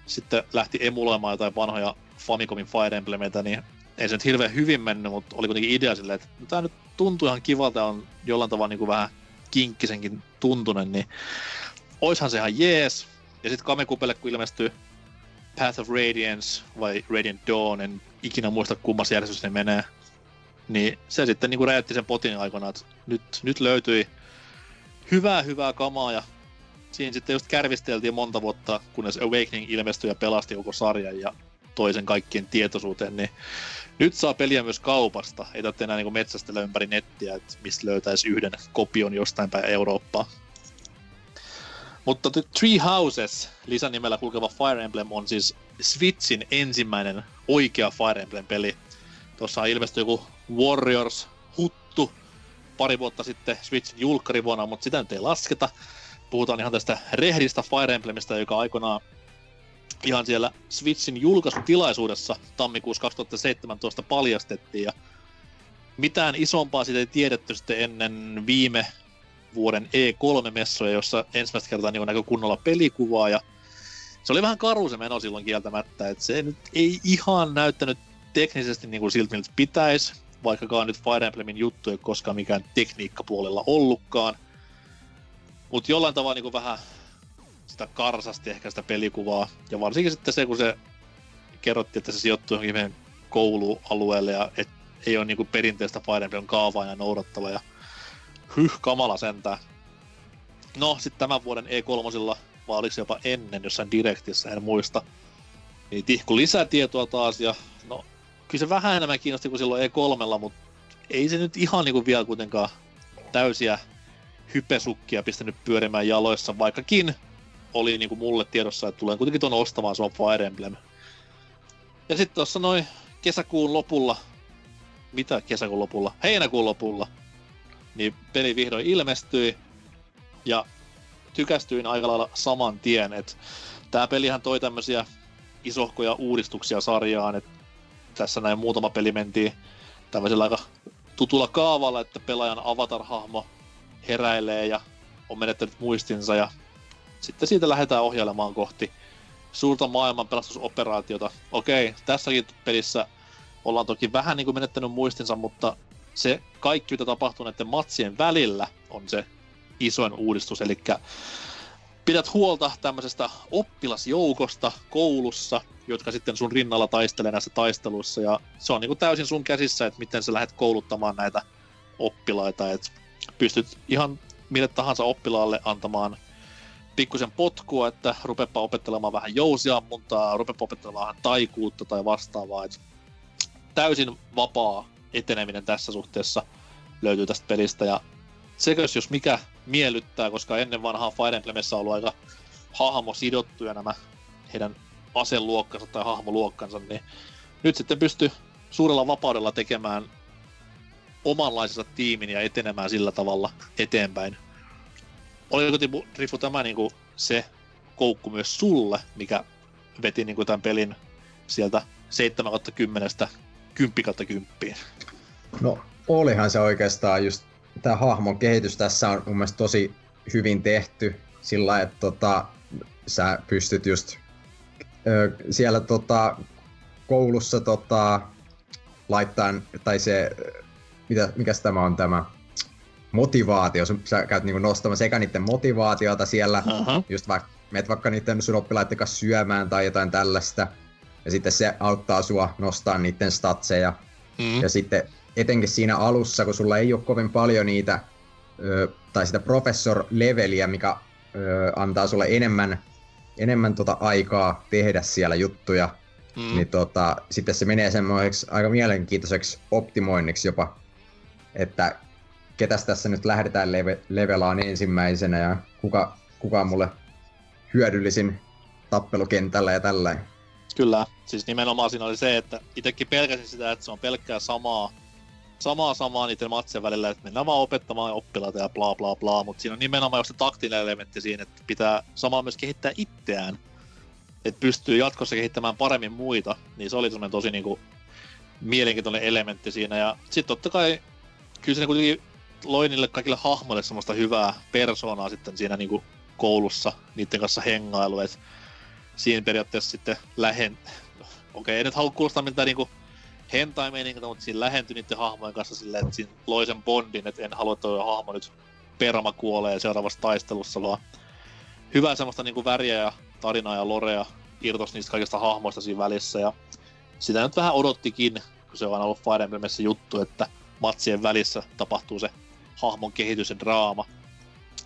sitten lähti emuloimaan jotain vanhoja Famicomin Fire Emblemeitä, niin ei se nyt hirveän hyvin mennyt, mutta oli kuitenkin idea silleen, että no, tämä nyt tuntuu ihan kivalta on jollain tavalla niin kuin vähän kinkkisenkin tuntunen, niin oishan se ihan jees. Ja sitten Kamekupelle, kun ilmestyy Path of Radiance vai Radiant Dawn, en ikinä muista kummassa järjestys ne menee, niin se sitten niin kuin räjäytti sen potin aikana, että nyt, nyt löytyi hyvää hyvää kamaa ja siinä sitten just kärvisteltiin monta vuotta, kunnes Awakening ilmestyi ja pelasti koko sarjan ja toisen kaikkien tietoisuuteen, niin nyt saa peliä myös kaupasta. Ei tarvitse enää niin metsästellä ympäri nettiä, että mistä löytäisi yhden kopion jostain päin Eurooppaa. Mutta The Three Houses lisänimellä kulkeva Fire Emblem on siis Switchin ensimmäinen oikea Fire Emblem-peli. Tuossa ilmestyi joku Warriors huttu pari vuotta sitten Switchin julkkarivuonna, mutta sitä nyt ei lasketa. Puhutaan ihan tästä rehdistä Fire Emblemistä, joka aikoinaan ihan siellä Switchin julkaisutilaisuudessa tammikuussa 2017 paljastettiin. Ja mitään isompaa siitä ei tiedetty sitten ennen viime vuoden E3-messuja, jossa ensimmäistä kertaa niin näkö kunnolla pelikuvaa. Ja se oli vähän karu se meno silloin kieltämättä, että se nyt ei ihan näyttänyt teknisesti niin kuin siltä, miltä pitäisi, vaikkakaan nyt Fire Emblemin juttu ei koskaan mikään tekniikkapuolella ollutkaan. Mutta jollain tavalla niin kuin vähän sitä karsasti ehkä sitä pelikuvaa. Ja varsinkin sitten se, kun se kerrottiin, että se sijoittuu johonkin meidän koulualueelle ja et ei ole niinku perinteistä Fire Emblem kaavaa ja noudattava ja hyh, kamala sentään. No, sitten tämän vuoden E3, vai oliko se jopa ennen jossain Directissä, en muista, niin tihku lisätietoa taas ja no, kyllä se vähän enemmän kiinnosti kuin silloin E3, mutta ei se nyt ihan niinku vielä kuitenkaan täysiä hypesukkia pistänyt pyörimään jaloissa, vaikkakin oli niinku mulle tiedossa, että tulen kuitenkin tuon ostamaan, se on Fire Emblem. Ja sitten tuossa noin kesäkuun lopulla, mitä kesäkuun lopulla? Heinäkuun lopulla, niin peli vihdoin ilmestyi, ja tykästyin aika lailla saman tien, että tämä pelihän toi tämmöisiä isohkoja uudistuksia sarjaan, että tässä näin muutama peli mentiin tämmöisellä aika tutulla kaavalla, että pelaajan avatar-hahmo heräilee ja on menettänyt muistinsa ja sitten siitä lähdetään ohjailemaan kohti suurta maailman pelastusoperaatiota. Okei, tässäkin pelissä ollaan toki vähän niin kuin menettänyt muistinsa, mutta se kaikki, mitä tapahtuu näiden matsien välillä, on se isoin uudistus. Eli pidät huolta tämmöisestä oppilasjoukosta koulussa, jotka sitten sun rinnalla taistelee näissä taisteluissa. Ja se on niin kuin täysin sun käsissä, että miten sä lähdet kouluttamaan näitä oppilaita. Et pystyt ihan mille tahansa oppilaalle antamaan pikkusen potkua, että rupepa opettelemaan vähän jousiammuntaa, rupepa opettelemaan vähän taikuutta tai vastaavaa. Et täysin vapaa eteneminen tässä suhteessa löytyy tästä pelistä ja sekös jos mikä miellyttää, koska ennen vanhaa Fire Emblemissä on ollut aika hahmo sidottuja nämä heidän aseluokkansa tai hahmoluokkansa, niin nyt sitten pystyy suurella vapaudella tekemään omanlaisensa tiimin ja etenemään sillä tavalla eteenpäin. Oliko Tipu tämä niinku se koukku myös sulle, mikä veti niinku tämän pelin sieltä 7 10 10 10? No olihan se oikeastaan just, tämä hahmon kehitys tässä on mun mielestä tosi hyvin tehty sillä, että tota, sä pystyt just ö, siellä tota, koulussa tota, laittaa, tai se, mitä, mikäs tämä on tämä, motivaatio, sä käyt niinku nostamaan sekä niiden motivaatiota siellä, Aha. just vaikka meet vaikka niiden sun oppilaiden kanssa syömään tai jotain tällaista, ja sitten se auttaa sua nostaa niiden statseja, Mm. ja sitten etenkin siinä alussa, kun sulla ei ole kovin paljon niitä, ö, tai sitä professor-leveliä, mikä ö, antaa sulle enemmän enemmän tota aikaa tehdä siellä juttuja, mm. niin tota, sitten se menee semmoiseksi aika mielenkiintoiseksi optimoinniksi jopa, että ketäs tässä nyt lähdetään leve, levelaan ensimmäisenä ja kuka, kuka on mulle hyödyllisin tappelukentällä ja tällä. Kyllä, siis nimenomaan siinä oli se, että itsekin pelkäsin sitä, että se on pelkkää samaa, samaa samaa niiden matsien välillä, että mennään vaan opettamaan oppilaita ja bla bla bla, mutta siinä on nimenomaan just se taktinen elementti siinä, että pitää samalla myös kehittää itseään, että pystyy jatkossa kehittämään paremmin muita, niin se oli semmoinen tosi niinku mielenkiintoinen elementti siinä, ja sitten totta kai kyllä se kuitenkin loi niille kaikille hahmoille semmoista hyvää persoonaa sitten siinä niinku koulussa niiden kanssa hengailu, että siinä periaatteessa sitten lähen... Okei, ei nyt halua kuulostaa miltä niinku hentai mutta siinä lähentyi niiden hahmojen kanssa silleen, että siinä loi sen bondin, että en halua, että hahmo nyt perma kuolee seuraavassa taistelussa, vaan hyvää semmoista niinku väriä ja tarinaa ja lorea irtos niistä kaikista hahmoista siinä välissä, ja sitä nyt vähän odottikin, kun se on ollut Fire Emblemissä juttu, että matsien välissä tapahtuu se hahmon kehitys ja draama.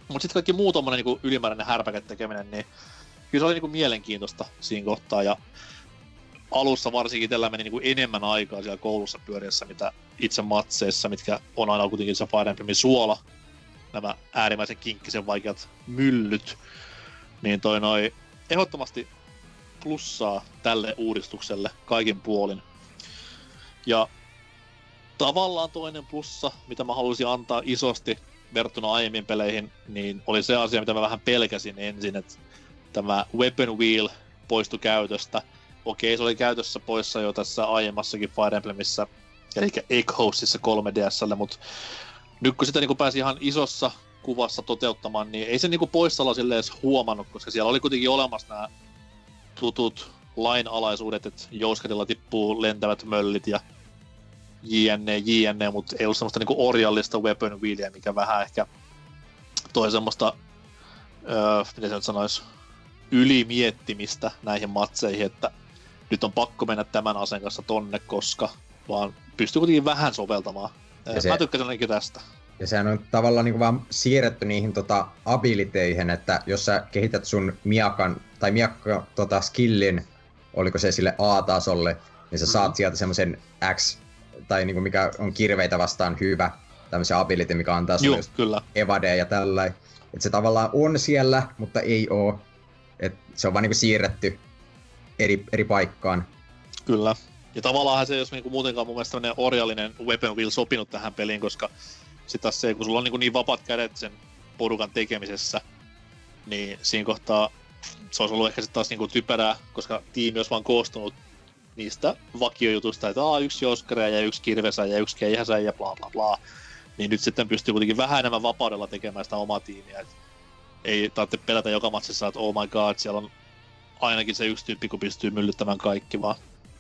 Mutta sitten kaikki muu tommonen niinku ylimääräinen härpäket tekeminen, niin kyllä se oli niinku mielenkiintoista siinä kohtaa. Ja alussa varsinkin tällä meni niinku enemmän aikaa siellä koulussa pyöriessä, mitä itse matseissa, mitkä on aina kuitenkin se Fire Emblemin suola. Nämä äärimmäisen kinkkisen vaikeat myllyt. Niin toi noi ehdottomasti plussaa tälle uudistukselle kaikin puolin. Ja tavallaan toinen plussa, mitä mä haluaisin antaa isosti verrattuna aiemmin peleihin, niin oli se asia, mitä mä vähän pelkäsin ensin, että tämä Weapon Wheel poistui käytöstä. Okei, se oli käytössä poissa jo tässä aiemmassakin Fire Emblemissa, eli Egg Hostissa 3DSlle, mutta nyt kun sitä niin pääsi ihan isossa kuvassa toteuttamaan, niin ei se niin poissaolo silleen edes huomannut, koska siellä oli kuitenkin olemassa nämä tutut lainalaisuudet, että jouskatilla tippuu lentävät möllit ja JNE, JNE, mutta ei ollut semmoista niinku orjallista weapon wheelia, mikä vähän ehkä toi semmoista, öö, miten se nyt sanois, ylimiettimistä näihin matseihin, että nyt on pakko mennä tämän aseen kanssa tonne, koska vaan pystyy kuitenkin vähän soveltamaan. Ja se, Mä tykkäsin ainakin tästä. Ja sehän on tavallaan niin vaan siirretty niihin tota, abiliteihin, että jos sä kehität sun miakan, tai miakka tota, skillin, oliko se sille A-tasolle, niin sä mm-hmm. saat sieltä semmoisen X tai niinku mikä on kirveitä vastaan hyvä, tämmöisen ability, mikä antaa sulle just kyllä. evade ja tällä. Et se tavallaan on siellä, mutta ei oo. Et se on vaan niinku siirretty eri, eri paikkaan. Kyllä. Ja tavallaan se, jos niinku muutenkaan mun mielestä orjallinen weapon wheel sopinut tähän peliin, koska sit taas se, kun sulla on niinku niin vapaat kädet sen porukan tekemisessä, niin siinä kohtaa se olisi ollut ehkä sitten taas niinku typerää, koska tiimi olisi vaan koostunut niistä vakiojutusta, että Aa, yksi Joskare ja yksi Kirvesä ja yksi Keihäsä ja bla bla bla. Niin nyt sitten pystyy kuitenkin vähän enemmän vapaudella tekemään sitä omaa tiimiä. Et ei tarvitse pelätä joka matsissa, että oh my god, siellä on ainakin se yksi tyyppi, kun pystyy myllyttämään kaikki, vaan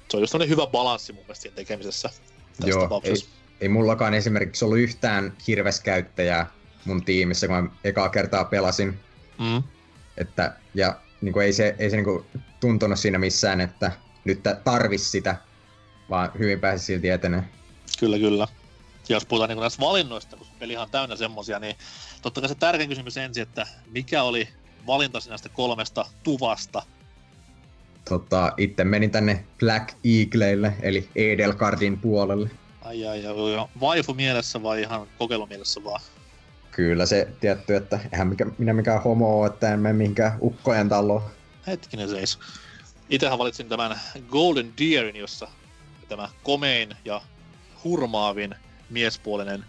se on just hyvä balanssi mun mielestä siinä tekemisessä. Joo, ei, ei mullakaan esimerkiksi ollut yhtään kirveskäyttäjää mun tiimissä, kun mä ekaa kertaa pelasin. Mm. Että, ja niin kuin ei se, ei se niin kuin tuntunut siinä missään, että nyt tarvis sitä, vaan hyvin pääsi silti etenee. Kyllä, kyllä. Ja jos puhutaan niin näistä valinnoista, kun peli on täynnä semmosia, niin totta kai se tärkein kysymys ensin, että mikä oli valinta näistä kolmesta tuvasta? Tota, itse menin tänne Black Eagleille, eli Edelgardin puolelle. Ai ai ai, vaifu mielessä vai ihan kokeilumielessä vaan? Kyllä se tietty, että eihän mikä, minä mikään homo ole, että en mene mihinkään ukkojen taloon. Hetkinen seis. Itsehän valitsin tämän Golden Deerin, jossa tämä komein ja hurmaavin miespuolinen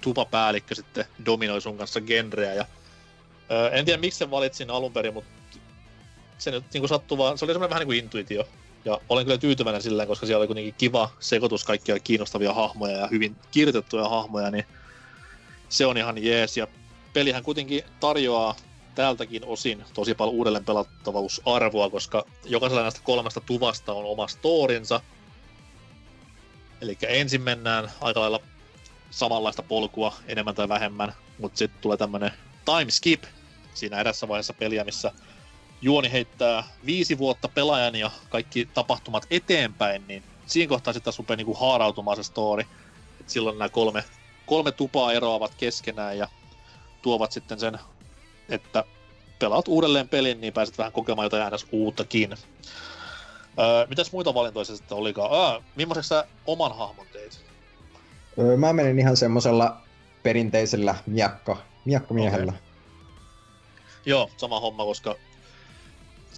tupapäällikkö sitten dominoi sun kanssa genreä. Ja, ö, en tiedä miksi sen valitsin alun perin, mutta se nyt niin sattuu vaan, se oli semmoinen vähän niin kuin intuitio. Ja olen kyllä tyytyväinen sillä, koska siellä oli kuitenkin kiva sekoitus kaikkia kiinnostavia hahmoja ja hyvin kirjoitettuja hahmoja, niin se on ihan jees. Ja pelihän kuitenkin tarjoaa tältäkin osin tosi paljon uudelleen pelattavuusarvoa, koska jokaisella näistä kolmesta tuvasta on oma storinsa. Eli ensin mennään aika lailla samanlaista polkua enemmän tai vähemmän, mutta sitten tulee tämmönen time skip siinä edessä vaiheessa peliä, missä juoni heittää viisi vuotta pelaajan ja kaikki tapahtumat eteenpäin, niin siinä kohtaa sitten taas rupeaa niinku haarautumaan se story. Et silloin nämä kolme, kolme tupaa eroavat keskenään ja tuovat sitten sen että pelaat uudelleen pelin, niin pääset vähän kokemaan jotain ns. uuttakin. Öö, mitäs muita valintoja sitten olikaan? Öö, millaiseksi sä oman hahmon teit? Öö, Mä menin ihan semmosella perinteisellä miakko, miakkomiehellä. Okay. Joo, sama homma, koska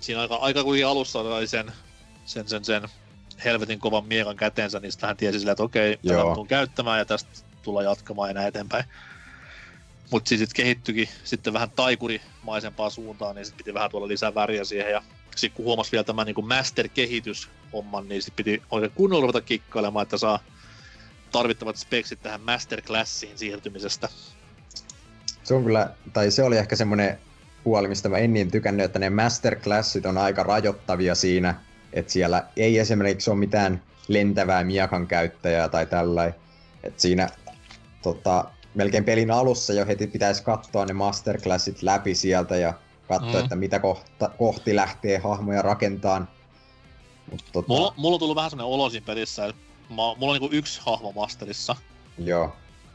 siinä aika, aika kuitenkin alussa oli sen, sen, sen, sen helvetin kovan miekan käteensä, niin sitten hän tiesi silleen, että okei, tätä mä tuun käyttämään ja tästä tullaan jatkamaan ja näin eteenpäin. Mutta siis sitten kehittyikin sitten vähän taikurimaisempaan suuntaan, niin sitten piti vähän tuolla lisää väriä siihen. Ja sitten kun huomasi vielä tämän niin master-kehityshomman, niin sitten piti oikein kunnolla ruveta kikkailemaan, että saa tarvittavat speksit tähän master-classiin siirtymisestä. Se on kyllä, tai se oli ehkä semmonen puoli, mistä mä en niin tykännyt, että ne masterclassit on aika rajoittavia siinä, että siellä ei esimerkiksi ole mitään lentävää miakan käyttäjää tai tällainen. Että siinä tota, melkein pelin alussa jo heti pitäisi katsoa ne masterclassit läpi sieltä ja katsoa, Mm. että mitä kohta, kohti lähtee hahmoja rakentamaan. Mut, tota, Mulla, mulla on tullut vähän semmonen olo siinä pelissä, että mä, mulla on niinku yksi hahmo masterissa, Joo,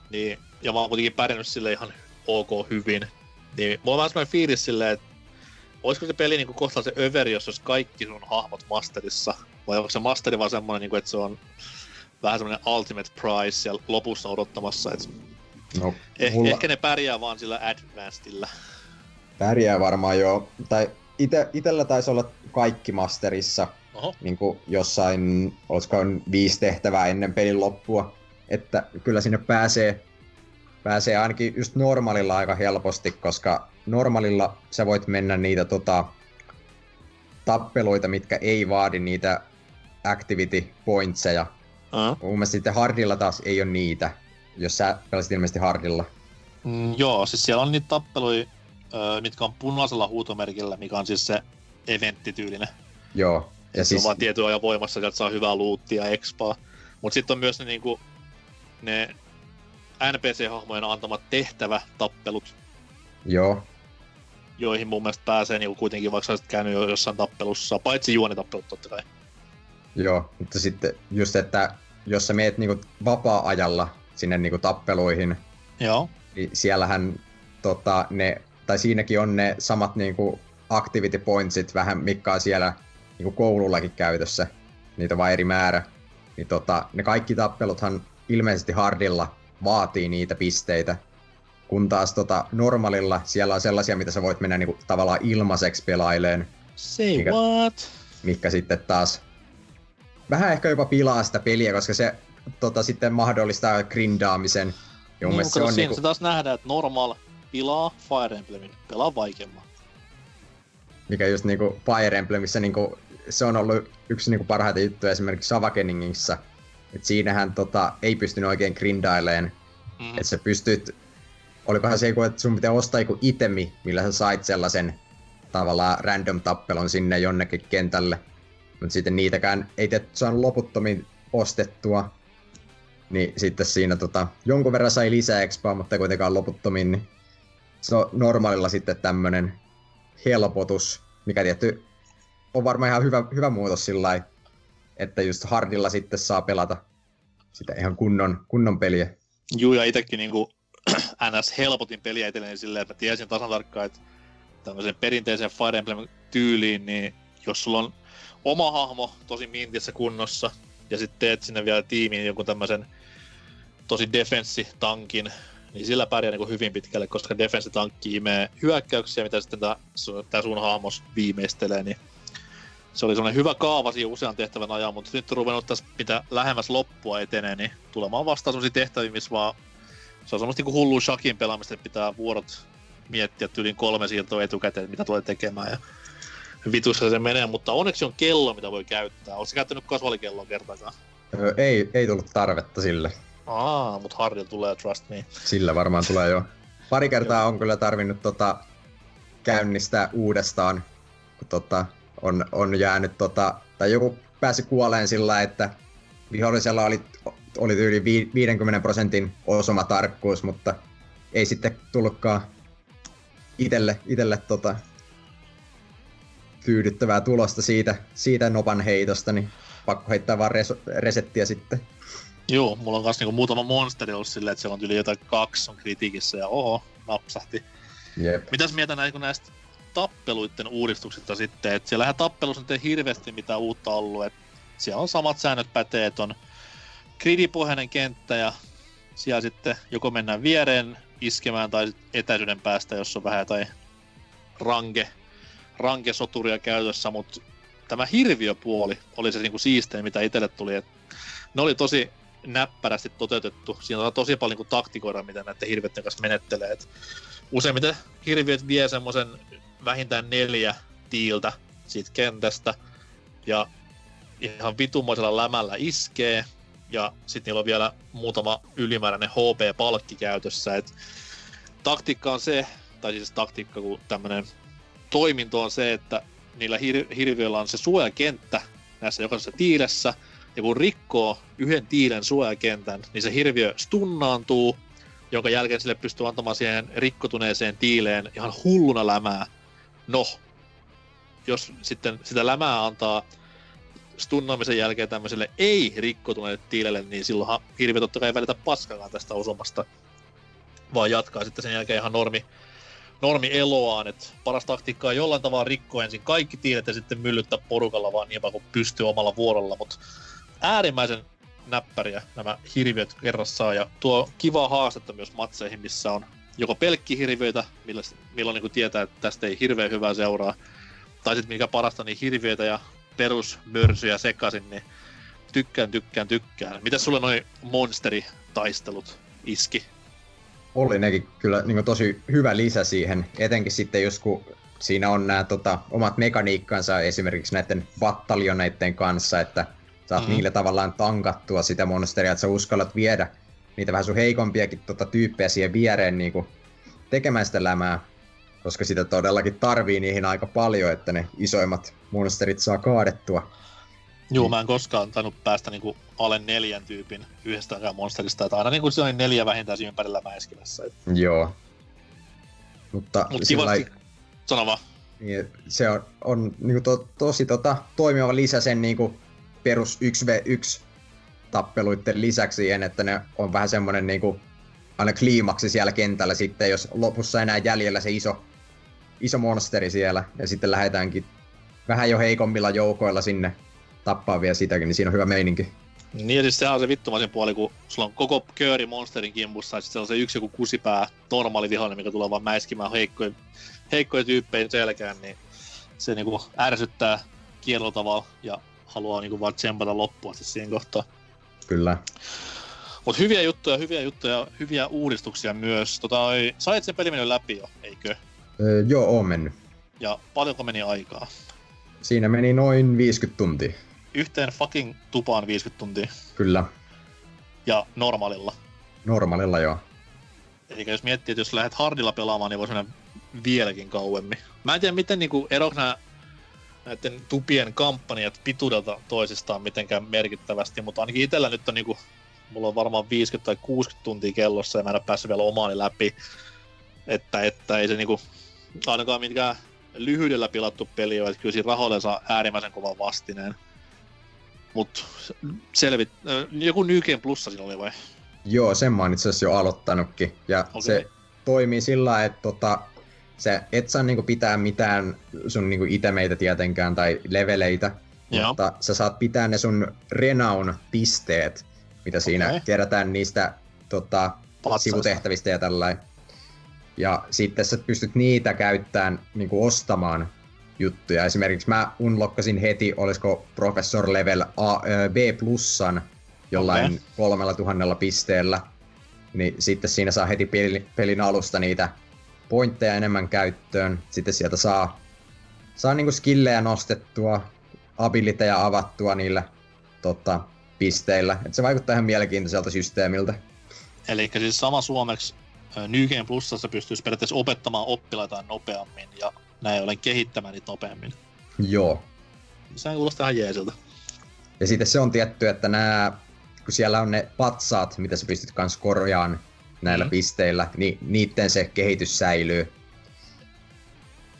niin, ja mä oon kuitenkin pärjännyt sille ihan ok hyvin. Niin mulla on vähän semmoinen fiilis silleen, että olisiko se peli niinku kohta se överi, jos olisi kaikki sun hahmot masterissa, vai onko se masteri vaan semmoinen, niinku, että se on vähän semmoinen ultimate prize siellä lopussa odottamassa, että no eh, Mulla- ehkä ne pärjää vaan sillä advancedilla. pärjää varmaan jo. Tai ite, itellä taisi olla kaikki masterissa, Oho, niin kuin jossain, olisiko viisi tehtävää ennen pelin loppua. Että kyllä sinne pääsee, pääsee ainakin just normaalilla aika helposti, koska normaalilla sä voit mennä niitä tota, tappeluita, mitkä ei vaadi niitä activity pointseja. uh, Mun mielestä sitten hardilla taas ei ole niitä, jos sä pelasit ilmeisesti hardilla. mm, joo, siis siellä on niitä tappeluja, mitkä on punaisella huutomerkillä, mikä on siis se eventtityylinen. Joo. Ja siis... Se on siis, vaan tietyn ajan voimassa, sieltä saa hyvää luuttia ja expaa. Mut sitten on myös ne, niinku, ne NPC-hahmojen antamat tehtävätappelut, joo, joihin mun mielestä pääsee niinku kuitenkin, vaikka sä olisit käynyt jo jossain tappelussa, paitsi juonitappelut totta kai. Joo, mutta sitten just, että jos sä meet niinku vapaa-ajalla sinne niinku tappeluihin, Joo. niin siellähän tota, ne, tai siinäkin on ne samat niinku activity pointsit vähän, mitkä on siellä niinku koulullakin käytössä, niitä on vaan eri määrä. Niin tota, ne kaikki tappeluthan ilmeisesti hardilla vaatii niitä pisteitä, kun taas tota, normaalilla siellä on sellaisia, mitä sä voit mennä niinku tavallaan ilmaiseksi pelaileen, Say Mikä- what? mikä sitten taas vähän ehkä jopa pilaa sitä peliä, koska se tota, sitten mahdollistaa grindaamisen. Ja Niin, mielestä se on siinä niinku, se taas nähdään, että normal pilaa Fire Emblemin, pelaa vaikeamman. mikä just niinku Fire Emblemissä niinku, se on ollut yksi niinku parhaita juttuja esimerkiksi Savakeningissa. Et siinähän tota, ei pystynyt oikein grindaileen. Mm. Että sä pystyt, olikohan se joku, että sun pitää ostaa joku itemi, millä sä sait sellaisen tavallaan random tappelon sinne jonnekin kentälle. Mutta sitten niitäkään ei te saanut loputtomiin ostettua. Niin sitten siinä tota, jonkun verran sai lisää expaa, mutta kuitenkaan loputtomiin. Niin se on normaalilla sitten tämmönen helpotus, mikä tietty on varmaan ihan hyvä, hyvä muutos sillä että just hardilla sitten saa pelata sitä ihan kunnon, kunnon peliä. Juu, ja itekin niinku NS helpotin peliä itselleni silleen, että tiesin tasan tarkkaan, että tämmöisen perinteisen Fire Emblem tyyliin, niin jos sulla on oma hahmo tosi mintissä kunnossa, ja sitten teet sinne vielä tiimiin jonkun tämmöisen tosi defenssitankin, niin sillä pärjää niinku hyvin pitkälle, koska defenssitankki imee hyökkäyksiä, mitä sitten tää sun hahmos viimeistelee, niin se oli semmoinen hyvä kaava siihen usean tehtävän ajan, mutta nyt on ruvennut tässä, mitä lähemmäs loppua etenee, niin tulemaan vastaan semmoisia tehtäviä, missä vaan se on semmoista niinku hullua shakin pelaamista, että pitää vuorot miettiä tyyliin kolme siirtoa etukäteen, mitä tulee tekemään ja vitussa se menee, mutta onneksi on kello, mitä voi käyttää. Oletko käyttänyt kasvalikelloa kertaakaan? Öö, ei, ei tullut tarvetta sille. Aa, mutta Hardilla tulee, trust me. Sillä varmaan tulee jo. Pari kertaa on kyllä tarvinnut tota, käynnistää uudestaan, kun tota, on, on jäänyt, tota, tai joku pääsi kuoleen sillä, että vihollisella oli, oli yli vi- 50 prosentin osumatarkkuus, mutta ei sitten tullutkaan itelle, itelle tota, tyydyttävää tulosta siitä, siitä nopan heitosta, niin pakko heittää vaan res- resettiä sitten. Joo, mulla on kanssa niinku muutama monsteri ollut silleen, että siellä on yli jotain kaksi on kritiikissä ja oho, napsahti. Jep. Mitäs mieltä näin, kun näistä tappeluiden uudistuksista sitten, että siellä tappelussa nyt ei hirveästi mitään uutta ollut, että siellä on samat säännöt pätee, että on gridipohjainen kenttä ja siellä sitten joko mennään viereen iskemään tai etäisyyden päästä, jos on vähän jotain ranke, rankesoturia käytössä, mutta tämä hirviöpuoli oli se niinku siistein, mitä itselle tuli. Et ne oli tosi näppärästi toteutettu. Siinä on tosi paljon niinku taktikoida, miten näiden hirviöiden kanssa menettelee. Et useimmiten hirviöt vie semmoisen vähintään neljä tiiltä siitä kentästä ja ihan vitumoisella lämällä iskee ja sitten niillä on vielä muutama ylimääräinen HP-palkki käytössä. Et taktiikka on se, tai siis taktiikka kun tämmönen toiminto on se, että niillä hir- hirviöillä on se suojakenttä näissä jokaisessa tiilessä, ja kun rikkoo yhden tiilen suojakentän, niin se hirviö stunnaantuu, jonka jälkeen sille pystyy antamaan siihen rikkotuneeseen tiileen ihan hulluna lämää. No, jos sitten sitä lämää antaa stunnaamisen jälkeen tämmöiselle ei-rikkotuneelle tiilelle, niin silloinhan hirviö totta kai ei välitä paskakaan tästä osumasta, vaan jatkaa sitten sen jälkeen ihan normi, normi eloaan, että paras taktiikka on jollain tavalla rikkoa ensin kaikki tiilet ja sitten myllyttää porukalla vaan niin kuin pystyy omalla vuorolla, mutta äärimmäisen näppäriä nämä hirviöt kerrassaan ja tuo kiva haastetta myös matseihin, missä on joko pelkkihirviöitä, millä, milloin niin tietää, että tästä ei hirveän hyvää seuraa, tai sitten mikä parasta, niin hirviöitä ja perusmörsyjä sekaisin, niin tykkään, tykkään, tykkään. Mitä sulle noin monsteritaistelut iski? Oli nekin kyllä niin tosi hyvä lisä siihen, etenkin sitten jos kun siinä on nämä tota, omat mekaniikkansa esimerkiksi näiden battalioneiden kanssa, että saat mm. niille tavallaan tankattua sitä monsteria, että sä uskallat viedä niitä vähän sun heikompiakin tota, tyyppejä siihen viereen niin kuin, tekemään sitä lämää, koska sitä todellakin tarvii niihin aika paljon, että ne isoimmat monsterit saa kaadettua. Joo, mä en koskaan tainnut päästä niinku alle neljän tyypin yhdestäkään monsterista, että aina niinku se on neljä vähintään siinä ympärillä mäiskilässä. Joo. Mutta Mut kivasti, sano vaan. Niin, se on, on niin to, tosi tota, toimiva lisä sen niin kuin perus 1v1 tappeluiden lisäksi siihen, että ne on vähän semmoinen niin kuin, aina kliimaksi siellä kentällä sitten, jos lopussa enää jäljellä se iso, iso monsteri siellä, ja sitten lähdetäänkin vähän jo heikommilla joukoilla sinne tappaa vielä sitäkin, niin siinä on hyvä meininki. Niin ja siis sehän on se vittumaisen puoli, kun sulla on koko kööri monsterin kimpussa, ja sitten on se yksi joku kusipää normaali vihollinen, mikä tulee vaan mäiskimään heikkoja, heikkoja tyyppejä selkään, niin se niinku ärsyttää kielolla tavalla ja haluaa niinku vaan tsempata loppua siihen kohtaan. Kyllä. Mutta hyviä juttuja, hyviä juttuja, hyviä uudistuksia myös. Tota, sait sen pelin läpi jo, eikö? Öö, joo, oon mennyt. Ja paljonko meni aikaa? Siinä meni noin 50 tuntia. Yhteen fucking tupaan 50 tuntia. Kyllä. Ja normaalilla. Normaalilla joo. Eli jos miettii, että jos lähdet hardilla pelaamaan, niin voisi mennä vieläkin kauemmin. Mä en tiedä, miten niinku eroksi nämä näiden tupien kampanjat pituudelta toisistaan mitenkään merkittävästi, mutta ainakin itsellä nyt on niinku, mulla on varmaan 50 tai 60 tuntia kellossa ja mä en ole päässyt vielä omaani läpi. Että, että ei se niinku, ainakaan mitkään lyhyydellä pilattu peli ole, että kyllä siinä rahoille saa äärimmäisen kovan vastineen. Mut selvit, joku Nyken plussa siinä oli vai? Joo, sen mä oon itse asiassa jo aloittanutkin. Ja okay. se toimii sillä että tota, sä et saa niinku pitää mitään sun niinku itemeitä tietenkään tai leveleitä, Joo. mutta sä saat pitää ne sun renown-pisteet, mitä siinä okay. kerätään niistä tota, sivutehtävistä ja tällainen. Ja sitten sä pystyt niitä käyttämään niinku ostamaan juttuja. Esimerkiksi mä unlokkasin heti, olisiko Professor Level A, B plussan jollain okay. kolmella tuhannella pisteellä. Niin sitten siinä saa heti pelin alusta niitä pointteja enemmän käyttöön. Sitten sieltä saa, saa niinku skillejä nostettua, abiliteja avattua niillä tota, pisteillä. Et se vaikuttaa ihan mielenkiintoiselta systeemiltä. Eli siis sama suomeksi New Game Plusassa pystyisi periaatteessa opettamaan oppilaitaan nopeammin ja näin ollen kehittämään niitä nopeammin. Joo. Sehän kuulostaa ihan jeesiltä. Ja sitten se on tietty, että nämä, kun siellä on ne patsaat, mitä sä pystyt kans korjaan näillä mm. pisteillä, niin niiden se kehitys säilyy.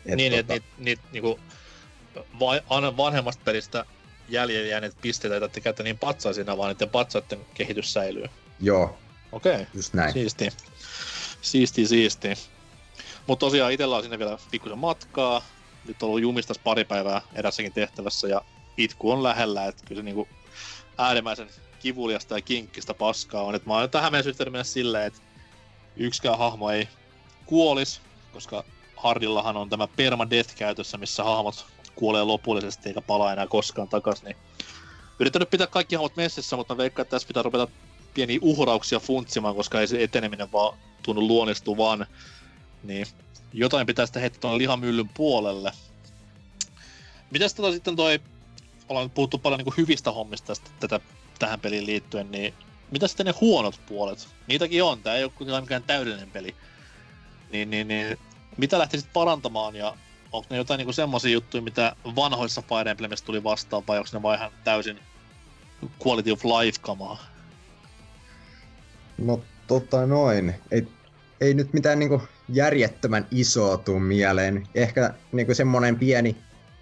Et niin, tota... että niitä niit, niinku, va- vanhemmasta pelistä jäljellä jääneet pisteitä ei tarvitse käyttää niin patsaisina, vaan niiden patsaiden kehitys säilyy. Joo. Okei. Okay. Just näin. Siisti. Siisti, siisti. Mutta tosiaan itsellä on sinne vielä pikkusen matkaa. Nyt on ollut jumistas pari päivää erässäkin tehtävässä ja itku on lähellä, että kyllä se niinku äärimmäisen kivuliasta ja kinkkistä paskaa on. Et mä oon tähän mennessä yrittänyt mennä silleen, että yksikään hahmo ei kuolis, koska Hardillahan on tämä permadeath käytössä, missä hahmot kuolee lopullisesti eikä palaa enää koskaan takas, niin yrittänyt pitää kaikki hahmot messissä, mutta veikkaan, että tässä pitää ruveta pieniä uhrauksia funtsimaan, koska ei se eteneminen vaan tunnu luonnistuvan. Niin jotain pitää sitten heittää tuonne lihamyllyn puolelle. Mitäs tota sitten toi, ollaan puhuttu paljon niin hyvistä hommista tästä, tätä, tähän peliin liittyen, niin mitä sitten ne huonot puolet? Niitäkin on, tää ei ole mikään täydellinen peli. Niin, niin, niin mitä lähtisit parantamaan ja onko ne jotain niinku semmoisia juttuja, mitä vanhoissa Fire Emblemissa tuli vastaan vai onko ne vaan ihan täysin quality of life kamaa? No tota noin. Ei, ei nyt mitään niinku järjettömän isoa tuu mieleen. Ehkä niinku semmonen pieni,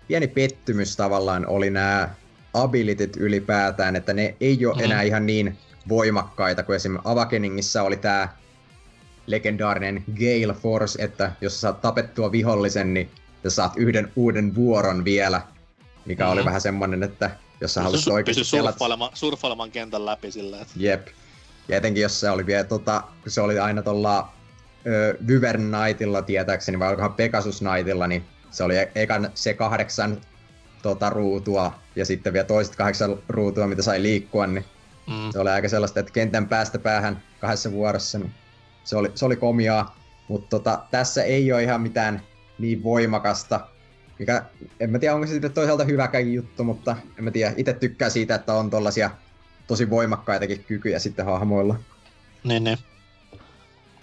pieni pettymys tavallaan oli nämä abilityt ylipäätään, että ne ei ole Mhm. enää ihan niin voimakkaita kuin esimerkiksi Awakeningissa oli tämä legendaarinen Gale Force, että jos saat tapettua vihollisen, niin sä saat yhden uuden vuoron vielä, mikä oli Mhm. vähän semmonen, että jos sä pysty oikeasti pelata surffailemaan, surffailemaan kentän läpi silleen, että Jep. Ja etenkin jos se oli vielä tota, kun se oli aina tuolla Wyvern Knightilla tietääkseni, vai olikohan Pegasus Knightilla, niin se oli e- ekan se kahdeksan tota, ruutua ja sitten vielä toiset kahdeksan ruutua, mitä sai liikkua, niin mm, se oli aika sellaista, että kentän päästä päähän kahdessa vuorossa, niin se oli, se oli komiaa. Mutta tota, tässä ei ole ihan mitään niin voimakasta, mikä, en mä tiedä onko se sitten toisaalta hyväkään juttu, mutta en mä tiedä, itse tykkää siitä, että on tollasia tosi voimakkaitakin kykyjä sitten hahmoilla. niin, niin.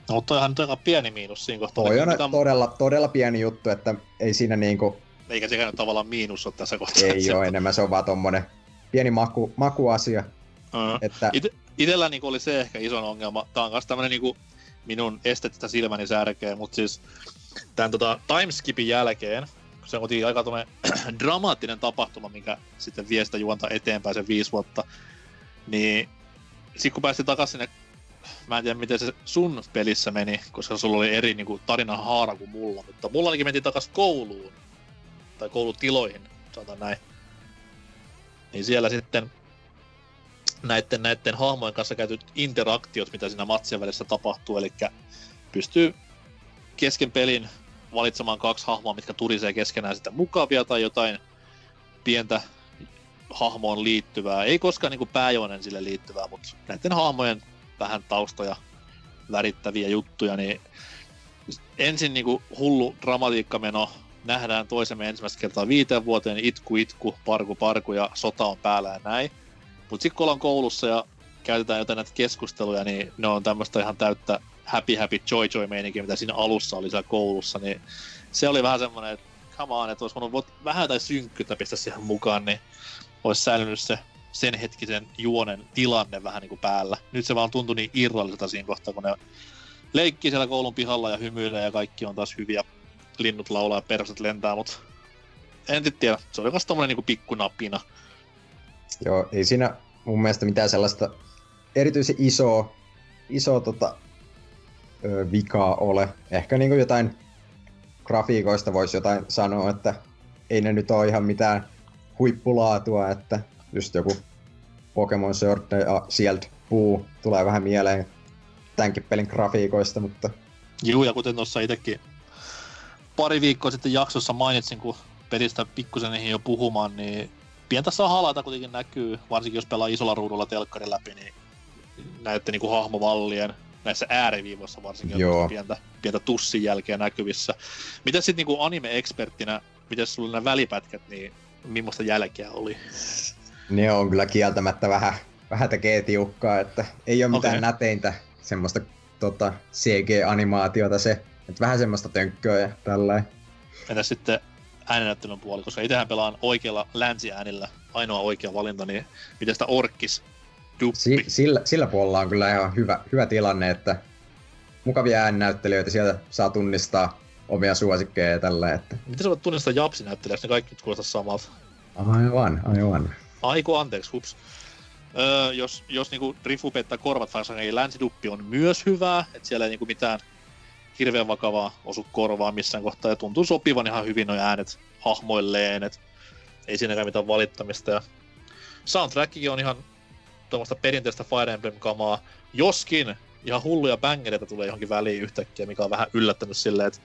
No, mutta toihan nyt aika pieni miinus siinä kohtaa. Toi on Mitä- todella, todella pieni juttu, että ei siinä niinku, Eikä sekään tavallaan miinus ole tässä kohtaa. ei ole enemmän, se on vaan tommonen pieni maku, makuasia, Uh, että Ite, itellä niinku oli se ehkä iso ongelma. Tää on myös tämmönen niinku minun estettä silmäni särkee, mutta siis tämän tota, timeskipin jälkeen, kun se oli aika dramaattinen tapahtuma, mikä sitten vie sitä juonta eteenpäin sen viisi vuotta, niin sitten kun päästiin takaisin sinne, mä en tiedä miten se sun pelissä meni, koska sulla oli eri niinku, tarinan haara kuin mulla, mutta mulla ainakin mentiin takaisin kouluun, tai koulutiloihin, sanotaan näin. Niin siellä sitten näiden, näiden hahmojen kanssa käytyt interaktiot, mitä siinä matsien välissä tapahtuu, eli pystyy kesken pelin valitsemaan kaksi hahmoa, mitkä turisee keskenään sitä mukavia tai jotain pientä hahmoon liittyvää, ei koskaan niin pääjoinen sille liittyvää, mutta näiden hahmojen vähän taustoja värittäviä juttuja, niin ensin niin hullu dramatiikkameno, nähdään toisemme ensimmäistä kertaa viiteen vuoteen, itku, itku, parku, parku ja sota on päällä ja näin. Mutta sitten kun ollaan koulussa ja käytetään jotain näitä keskusteluja, niin ne on tämmöistä ihan täyttä happy happy joy joy meininkiä, mitä siinä alussa oli siellä koulussa, niin se oli vähän semmoinen, että come on, että olisi voinut vähän jotain synkkyyttä pistää siihen mukaan, niin olisi säilynyt se sen hetkisen juonen tilanne vähän niin kuin päällä. Nyt se vaan tuntui niin irralliselta siinä kohtaa, kun ne leikkii siellä koulun pihalla ja hymyilee ja kaikki on taas hyviä. Linnut laulaa ja perset lentää, mutta en tiedä. Se oli vasta tommonen niinku pikkunapina. Joo, ei siinä mun mielestä mitään sellaista erityisen isoa, isoa tota, ö, vikaa ole. Ehkä niinku jotain grafiikoista voisi jotain sanoa, että ei ne nyt ole ihan mitään huippulaatua, että just joku Pokemon Sword ja Shield Puu tulee vähän mieleen tämänkin pelin grafiikoista, mutta Juu, ja kuten tuossa itsekin pari viikkoa sitten jaksossa mainitsin, kun pelistä pikkusen niihin jo puhumaan, niin pientä sahalata kuitenkin näkyy, varsinkin jos pelaa isolla ruudulla telkkarin läpi, niin näette niinku hahmovallien näissä ääriviivoissa varsinkin Joo. pientä, pientä tussin jälkeä näkyvissä. Miten sitten niinku anime-eksperttinä, miten sulla nämä välipätkät, niin millaista jälkeä oli? ne on kyllä kieltämättä vähän, vähän tekee tiukkaa, että ei ole mitään Okei. näteintä semmoista tota, CG-animaatiota se, että vähän semmoista tönkköä ja tällainen. Entäs sitten äänenäyttelyn puoli, koska itsehän pelaan oikealla länsiäänillä, ainoa oikea valinta, niin miten sitä orkkis duppi? Si- sillä, sillä puolella on kyllä ihan hyvä, hyvä tilanne, että mukavia ääninäyttelijöitä sieltä saa tunnistaa omia suosikkeja ja tällä, että Miten sä voit tunnistaa japsinäyttelijäksi, ne kaikki nyt kuulostaa samalta? aivan, aivan. Aiku, anteeksi, hups. Öö, jos, jos niinku Rifu peittää korvat Farsangin länsiduppi on myös hyvää, että siellä ei niinku mitään hirveän vakavaa osu korvaa missään kohtaa ja tuntuu sopivan ihan hyvin nuo äänet hahmoilleen, et ei siinäkään mitään valittamista. Ja soundtrackikin on ihan tuommoista perinteistä Fire Emblem-kamaa, joskin ihan hulluja bängereitä tulee johonkin väliin yhtäkkiä, mikä on vähän yllättänyt silleen, että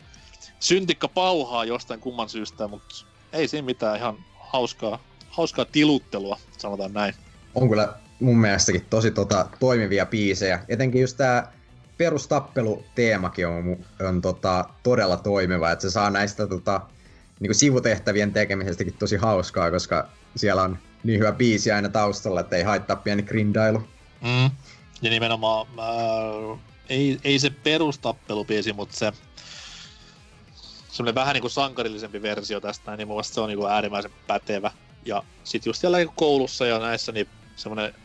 syntikka pauhaa jostain kumman syystä, mutta ei siinä mitään ihan hauskaa, hauskaa tiluttelua, sanotaan näin. On kyllä mun mielestäkin tosi tota, toimivia biisejä. Etenkin just tää perustappeluteemakin on, on tota, todella toimiva, että se saa näistä tota, niinku sivutehtävien tekemisestäkin tosi hauskaa, koska siellä on niin hyvä biisi aina taustalla, että ei haittaa pieni grindailu. Mm. Ja nimenomaan, mä, ei, ei se perustappelubiisi, mutta se semmoinen vähän niin kuin sankarillisempi versio tästä, niin mun se on niin kuin äärimmäisen pätevä. Ja sit just siellä koulussa ja näissä, niin semmoinen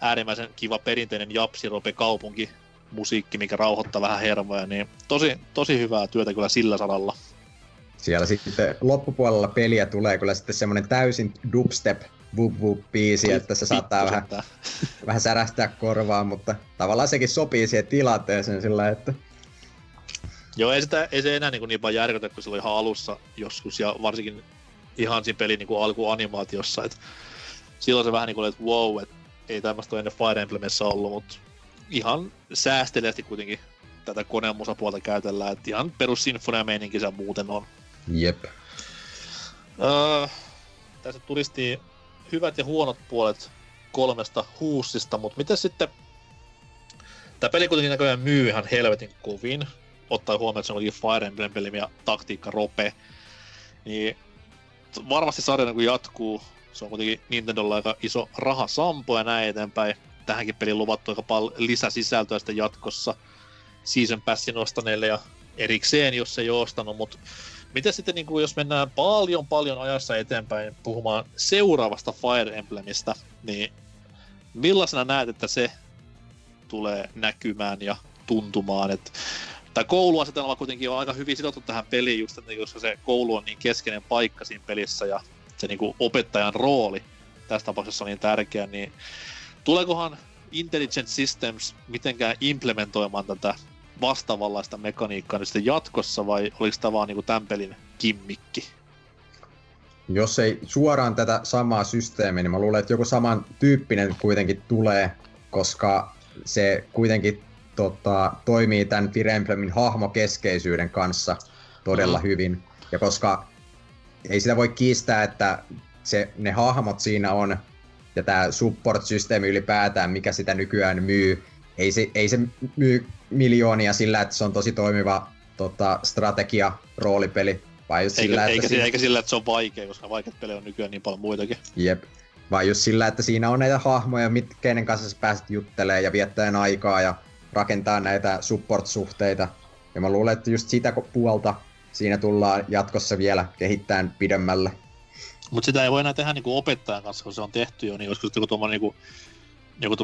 äärimmäisen kiva perinteinen japsirope kaupunki musiikki, mikä rauhoittaa vähän hermoja, niin tosi, tosi hyvää työtä kyllä sillä saralla. Siellä sitten loppupuolella peliä tulee kyllä sitten semmoinen täysin dubstep wup wup biisi, että se saattaa vähän, vähän särähtää korvaan, mutta tavallaan sekin sopii siihen tilanteeseen sillä, että Joo, ei, sitä, ei se enää niin, niin paljon järkytä, kun se oli ihan alussa joskus, ja varsinkin ihan siinä pelin niin alkuanimaatiossa, että silloin se vähän niin kuin oli, että wow, että ei tämmöistä ole ennen Fire Emblemissa ollut, mutta ihan säästeliästi kuitenkin tätä koneen musapuolta käytellään, että ihan perus sinfonia meininki se muuten on. jep. Öö, tässä turisti hyvät ja huonot puolet kolmesta huussista, mutta miten sitten... Tämä peli kuitenkin näköjään myy ihan helvetin kovin, ottaen huomioon, että se on Fire Emblem-peli ja taktiikka rope. Niin varmasti sarja kun jatkuu, se on kuitenkin Nintendolla aika iso rahasampo ja näin eteenpäin. Tähänkin peliin luvattu aika paljon lisäsisältöä sitten jatkossa Season Passin ostaneille ja erikseen, jos ei ole ostanut, mutta Miten sitten, niin kuin, jos mennään paljon paljon ajassa eteenpäin puhumaan seuraavasta Fire Emblemistä, niin millaisena näet, että se tulee näkymään ja tuntumaan? Että tämä kouluasetelma kuitenkin on aika hyvin sidottu tähän peliin, just että koska se koulu on niin keskeinen paikka siinä pelissä ja se niin kuin opettajan rooli tässä tapauksessa on niin tärkeä, niin tuleekohan Intelligent Systems mitenkään implementoimaan tätä vastaavanlaista mekaniikkaa nyt sitten jatkossa, vai oliko tämä vaan niinku tämän pelin kimmikki? Jos ei suoraan tätä samaa systeemiä, niin mä luulen, että joku saman tyyppinen kuitenkin tulee, koska se kuitenkin tota, toimii tämän Fire Emblemin hahmokeskeisyyden kanssa todella Mhm. hyvin. Ja koska ei sitä voi kiistää, että se, ne hahmot siinä on, ja tämä support-systeemi ylipäätään, mikä sitä nykyään myy, ei se, ei se myy miljoonia sillä, että se on tosi toimiva tota, strategia, roolipeli, vai just Eikä, sillä, että eikä, siinä- eikä sillä, että se on vaikea, koska vaikeat pelejä on nykyään niin paljon muitakin. Jep. Vaan just sillä, että siinä on näitä hahmoja, mit, keiden kanssa sä pääset juttelemaan ja viettämään aikaa ja rakentaa näitä support-suhteita. Ja mä luulen, että just sitä puolta siinä tullaan jatkossa vielä kehittämään pidemmälle. Mutta sitä ei voi enää tehdä niinku opettajan kanssa, kun se on tehty jo, niin olisiko joku tuommoinen niinku, joku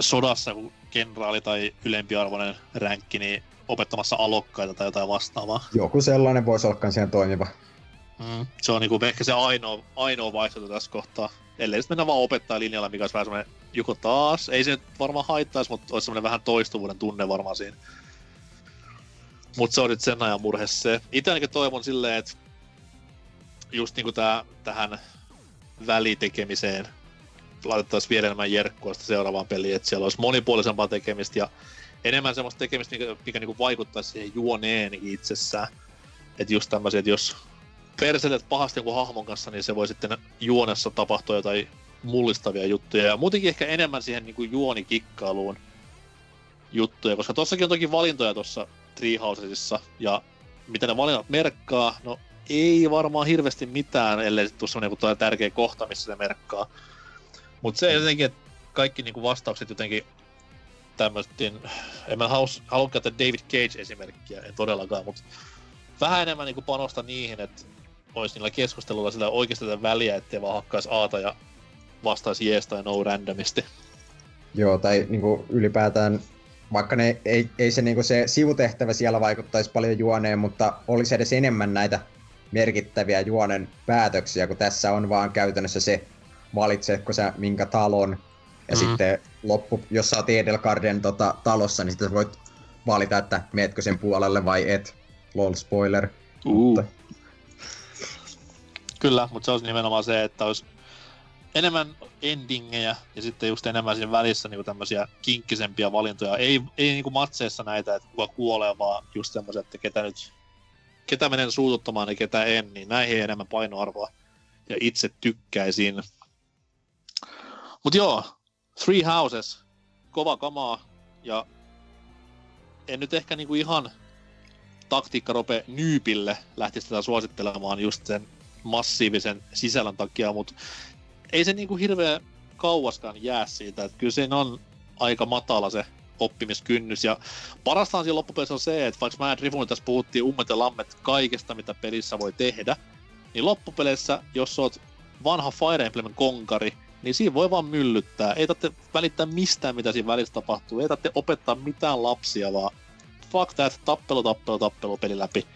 sodassa joku kenraali tai ylempiarvoinen ränkki, niin opettamassa alokkaita tai jotain vastaavaa. Joku sellainen voisi olla ihan toimiva. Mm. Se on niinku ehkä se ainoa, ainoa vaihtoehto tässä kohtaa. Ellei sitten mennä vaan opettaa linjalla, mikä olisi vähän semmoinen, joko taas, ei se nyt varmaan haittaisi, mutta olisi semmoinen vähän toistuvuuden tunne varmaan siinä. Mutta se on nyt sen ajan murhe se. Itse ainakin toivon silleen, että just niinku tää, tähän välitekemiseen laitettaisiin vielä enemmän jerkkua sitä seuraavaan peliin, että siellä olisi monipuolisempaa tekemistä ja enemmän semmoista tekemistä, mikä, mikä niinku vaikuttaisi siihen juoneen itsessään. Että just tämmöisiä, että jos perselet pahasti jonkun hahmon kanssa, niin se voi sitten juonessa tapahtua jotain mullistavia juttuja. Ja muutenkin ehkä enemmän siihen niin kuin juonikikkailuun juttuja, koska tossakin on toki valintoja tuossa Treehousesissa, ja mitä ne valinnat merkkaa, no ei varmaan hirveästi mitään, ellei sitten tule joku tärkeä kohta, missä se merkkaa. Mutta se jotenkin, että kaikki niinku vastaukset jotenkin tämmöisten, en mä halua käyttää David Cage-esimerkkiä, en todellakaan, mutta vähän enemmän niinku panosta niihin, että olisi niillä keskustelulla sillä oikeasti tätä väliä, ettei vaan hakkaisi aata ja vastaisi jees tai no randomisti. Joo, tai niinku ylipäätään, vaikka ne, ei, ei se, niinku se sivutehtävä siellä vaikuttaisi paljon juoneen, mutta olisi edes enemmän näitä merkittäviä juonen päätöksiä, kun tässä on vaan käytännössä se, valitsetko sä minkä talon, ja mm. sitten loppu, jos sä oot Edelgarden tota, talossa, niin sitten voit valita, että meetkö sen puolelle vai et. Lol, spoiler. Uh. Mutta- Kyllä, mutta se olisi nimenomaan se, että olisi enemmän endingejä ja sitten just enemmän siinä välissä niin tämmöisiä kinkkisempiä valintoja. Ei, ei niin kuin matseissa näitä, että kuka kuolee, vaan just semmoiset, että ketä nyt, ketä menen suututtamaan ja ketä en, niin näihin enemmän painoarvoa. Ja itse tykkäisin. Mut joo, Three Houses, kova kamaa ja en nyt ehkä niinku ihan taktiikkarope nyypille lähtisi tätä suosittelemaan just sen massiivisen sisällön takia, mutta ei se niinku hirveän kauaskaan jää siitä, että kyllä siinä on aika matala se oppimiskynnys, ja parastaan siinä loppupeleissä on se, että vaikka mä ja Drifun tässä puhuttiin ummet ja lammet kaikesta, mitä pelissä voi tehdä, niin loppupeleissä, jos oot vanha Fire Emblemin konkari, niin siinä voi vaan myllyttää. Ei tarvitse välittää mistään, mitä siinä välissä tapahtuu. Ei tarvitse opettaa mitään lapsia, vaan fuck that, tappelu, tappelu, tappelu peli läpi.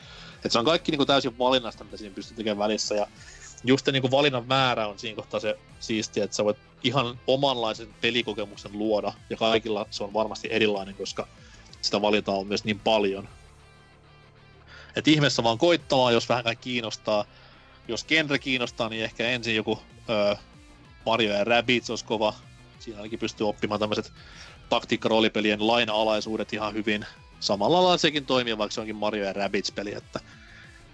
Et se on kaikki niinku täysin valinnasta, mitä siinä pystyy tekemään välissä. Ja just se niinku valinnan määrä on siinä kohtaa se siistiä, että sä voit ihan omanlaisen pelikokemuksen luoda. Ja kaikilla se on varmasti erilainen, koska sitä valintaa on myös niin paljon. Et ihmeessä vaan koittamaan, jos vähän kiinnostaa. Jos genre kiinnostaa, niin ehkä ensin joku öö, Mario ja Rabbids olisi kova. Siinä ainakin pystyy oppimaan tämmöiset taktiikkaroolipelien laina-alaisuudet ihan hyvin. Samalla lailla sekin toimii, vaikka se onkin Mario ja Rabbids-peli, että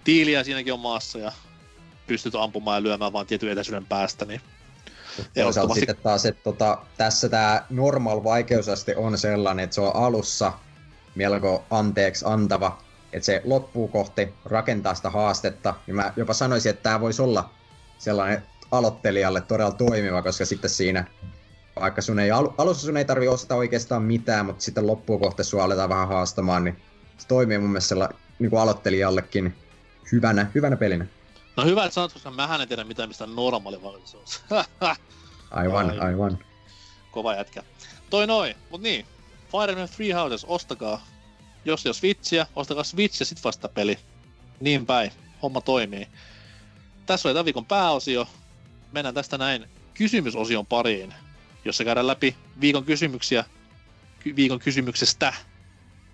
tiiliä siinäkin on maassa ja pystyt ampumaan ja lyömään vaan tietyn etäisyyden päästä, niin Toisaalta sitten taas, että tota, tässä tämä normal vaikeusaste on sellainen, että se on alussa melko anteeksi antava, että se loppuu kohti rakentaa sitä haastetta. Ja mä jopa sanoisin, että tämä voisi olla sellainen aloittelijalle todella toimiva, koska sitten siinä, vaikka sun ei, alu, alussa sun ei tarvi ostaa oikeastaan mitään, mutta sitten loppuun kohti sua aletaan vähän haastamaan, niin se toimii mun mielestä sella, niin kuin aloittelijallekin hyvänä, hyvänä pelinä. No hyvä, että sanot, koska mähän en tiedä mitään mistä normaali valitus. Aivan, Ai. aivan. Kova jätkä. Toi noin, mut niin. Fire Emblem Three Houses, ostakaa. Jos ole Switchiä, ostakaa Switch ja sit vasta peli. Niin päin. Homma toimii. Tässä oli tämän viikon pääosio. Mennään tästä näin kysymysosion pariin, jossa käydään läpi viikon kysymyksiä ky- viikon kysymyksestä.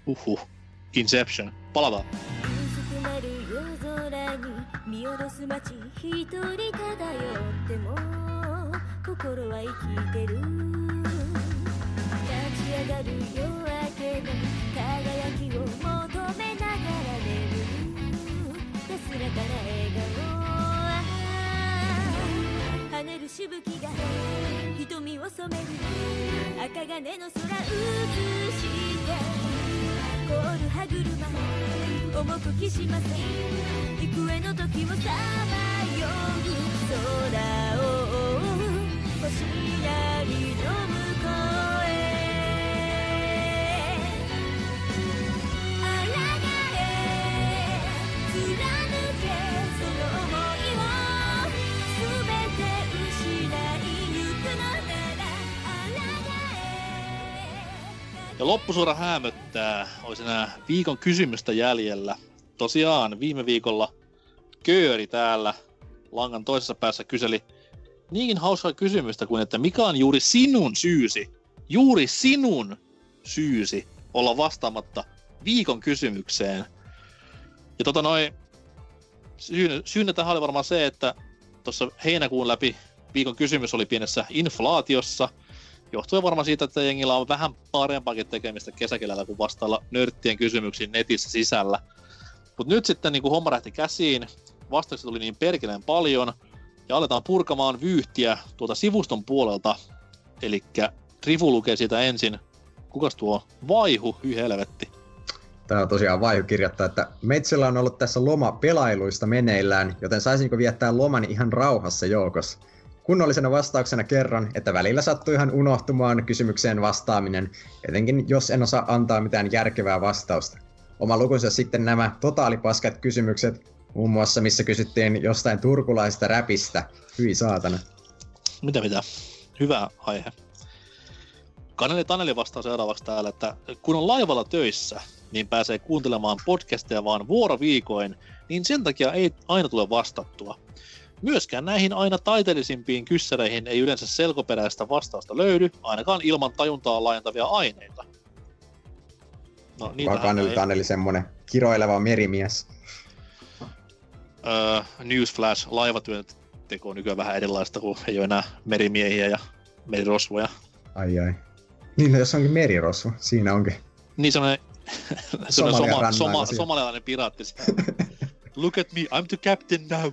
Uhu. Inception. Palataan. 薄くなる夜空に見下ろす街一人漂っても心は生きてる立ち上がる夜明けの輝きを求めながら眠る。安らかな笑顔跳ねるしぶきが瞳を染める。赤金の空映して凍る歯車。重くきしませ幾重の時をさまよう空を星なりの Ja loppusuora hämöttää. Olisi enää viikon kysymystä jäljellä. Tosiaan viime viikolla Kööri täällä langan toisessa päässä kyseli niinkin hauskaa kysymystä kuin, että mikä on juuri sinun syysi, juuri sinun syysi olla vastaamatta viikon kysymykseen. Ja tota noin, syynä, syynä tähän oli varmaan se, että tuossa heinäkuun läpi viikon kysymys oli pienessä inflaatiossa – johtuen varmaan siitä, että jengillä on vähän parempaakin tekemistä kesäkelällä kuin vastailla nörttien kysymyksiin netissä sisällä. Mutta nyt sitten niin homma lähti käsiin, vastaukset tuli niin perkeleen paljon, ja aletaan purkamaan vyyhtiä tuolta sivuston puolelta. Eli Rifu lukee siitä ensin. Kukas tuo? Vaihu, hyi helvetti. On tosiaan Vaihu kirjoittaa, että Metsellä on ollut tässä loma pelailuista meneillään, joten saisinko viettää lomani ihan rauhassa joukossa. Kunnollisena vastauksena kerron, että välillä sattuu ihan unohtumaan kysymykseen vastaaminen, etenkin jos en osaa antaa mitään järkevää vastausta. Oma lukunsa sitten nämä totaalipaskat kysymykset, muun muassa missä kysyttiin jostain turkulaista räpistä. Hyi saatana. Mitä mitä? Hyvä aihe. Kaneli Taneli vastaa seuraavaksi täällä, että kun on laivalla töissä, niin pääsee kuuntelemaan podcasteja vaan vuoroviikoin, niin sen takia ei aina tule vastattua. Myöskään näihin aina taiteellisimpiin kyssäreihin ei yleensä selkoperäistä vastausta löydy, ainakaan ilman tajuntaa laajentavia aineita. No, niitähän kanneli, ei, kanneli semmonen kiroileva merimies. öö, Newsflash, laivatyönteko on nykyään vähän erilaista, kun ei ole enää merimiehiä ja merirosvoja. Ai ai. Niin, no jos onkin merirosvo, siinä onkin. Niin semmoinen, semmoinen soma, soma, somalialainen piraatti. Look at me, I'm the captain now.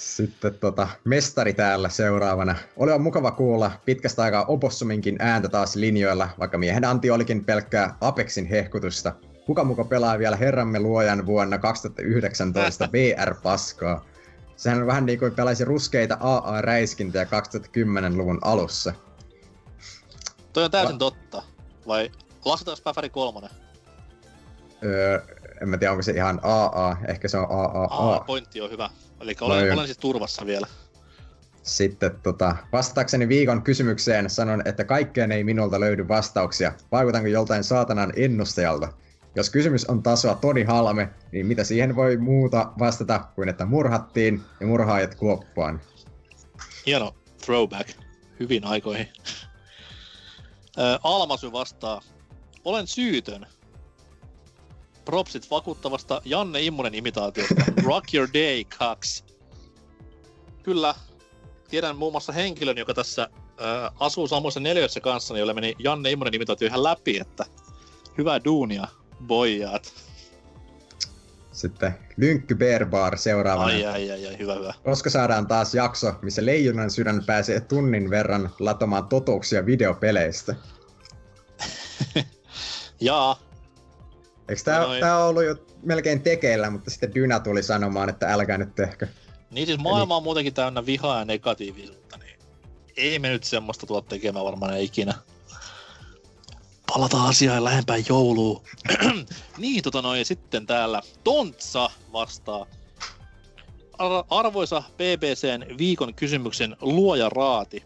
Sitten tota, mestari täällä seuraavana. Oli on mukava kuulla pitkästä aikaa Opossuminkin ääntä taas linjoilla, vaikka miehen anti olikin pelkkää Apexin hehkutusta. Kuka muka pelaa vielä Herramme luojan vuonna 2019 VR-paskaa? Sehän on vähän niin kuin pelaisi ruskeita AA-räiskintöjä 2010-luvun alussa. Toi on täysin Va- totta. Vai lasketaanko Päfäri kolmonen? Öö, en mä tiedä, onko se ihan AA, ehkä se on Aa, AAA. pointti on hyvä. Eli olen, olen siis turvassa vielä. Sitten tota, vastaakseni viikon kysymykseen sanon, että kaikkeen ei minulta löydy vastauksia. Vaikutanko joltain saatanan ennustajalta? Jos kysymys on tasoa Toni Halme, niin mitä siihen voi muuta vastata kuin että murhattiin ja murhaajat kuoppaan? Hieno throwback. Hyvin aikoihin. Almasy vastaa. Olen syytön. Propsit vakuuttavasta Janne Immonen imitaatiosta. Rock your day, Cox. Kyllä. Tiedän muun muassa henkilön, joka tässä ö, asuu samoissa neljöissä kanssa, jolle meni Janne Immonen imitaatio ihan läpi, että hyvää duunia, boijat. Sitten Lynkky Bearbar seuraavana. Ai, ai, ai, ai, hyvä, hyvä. Koska saadaan taas jakso, missä Leijonan sydän pääsee tunnin verran latomaan totuuksia videopeleistä? Jaa, Eikö tää, Noin. tää ollut jo melkein tekeillä, mutta sitten Dyna tuli sanomaan, että älkää nyt tehkö. Niin siis maailma on muutenkin täynnä vihaa ja negatiivisuutta, niin ei me nyt semmoista tulla tekemään varmaan ikinä. Palataan asiaan lähempään jouluun. niin, tota noin, sitten täällä Tontsa vastaa. Ar- arvoisa BBCn viikon kysymyksen luoja raati.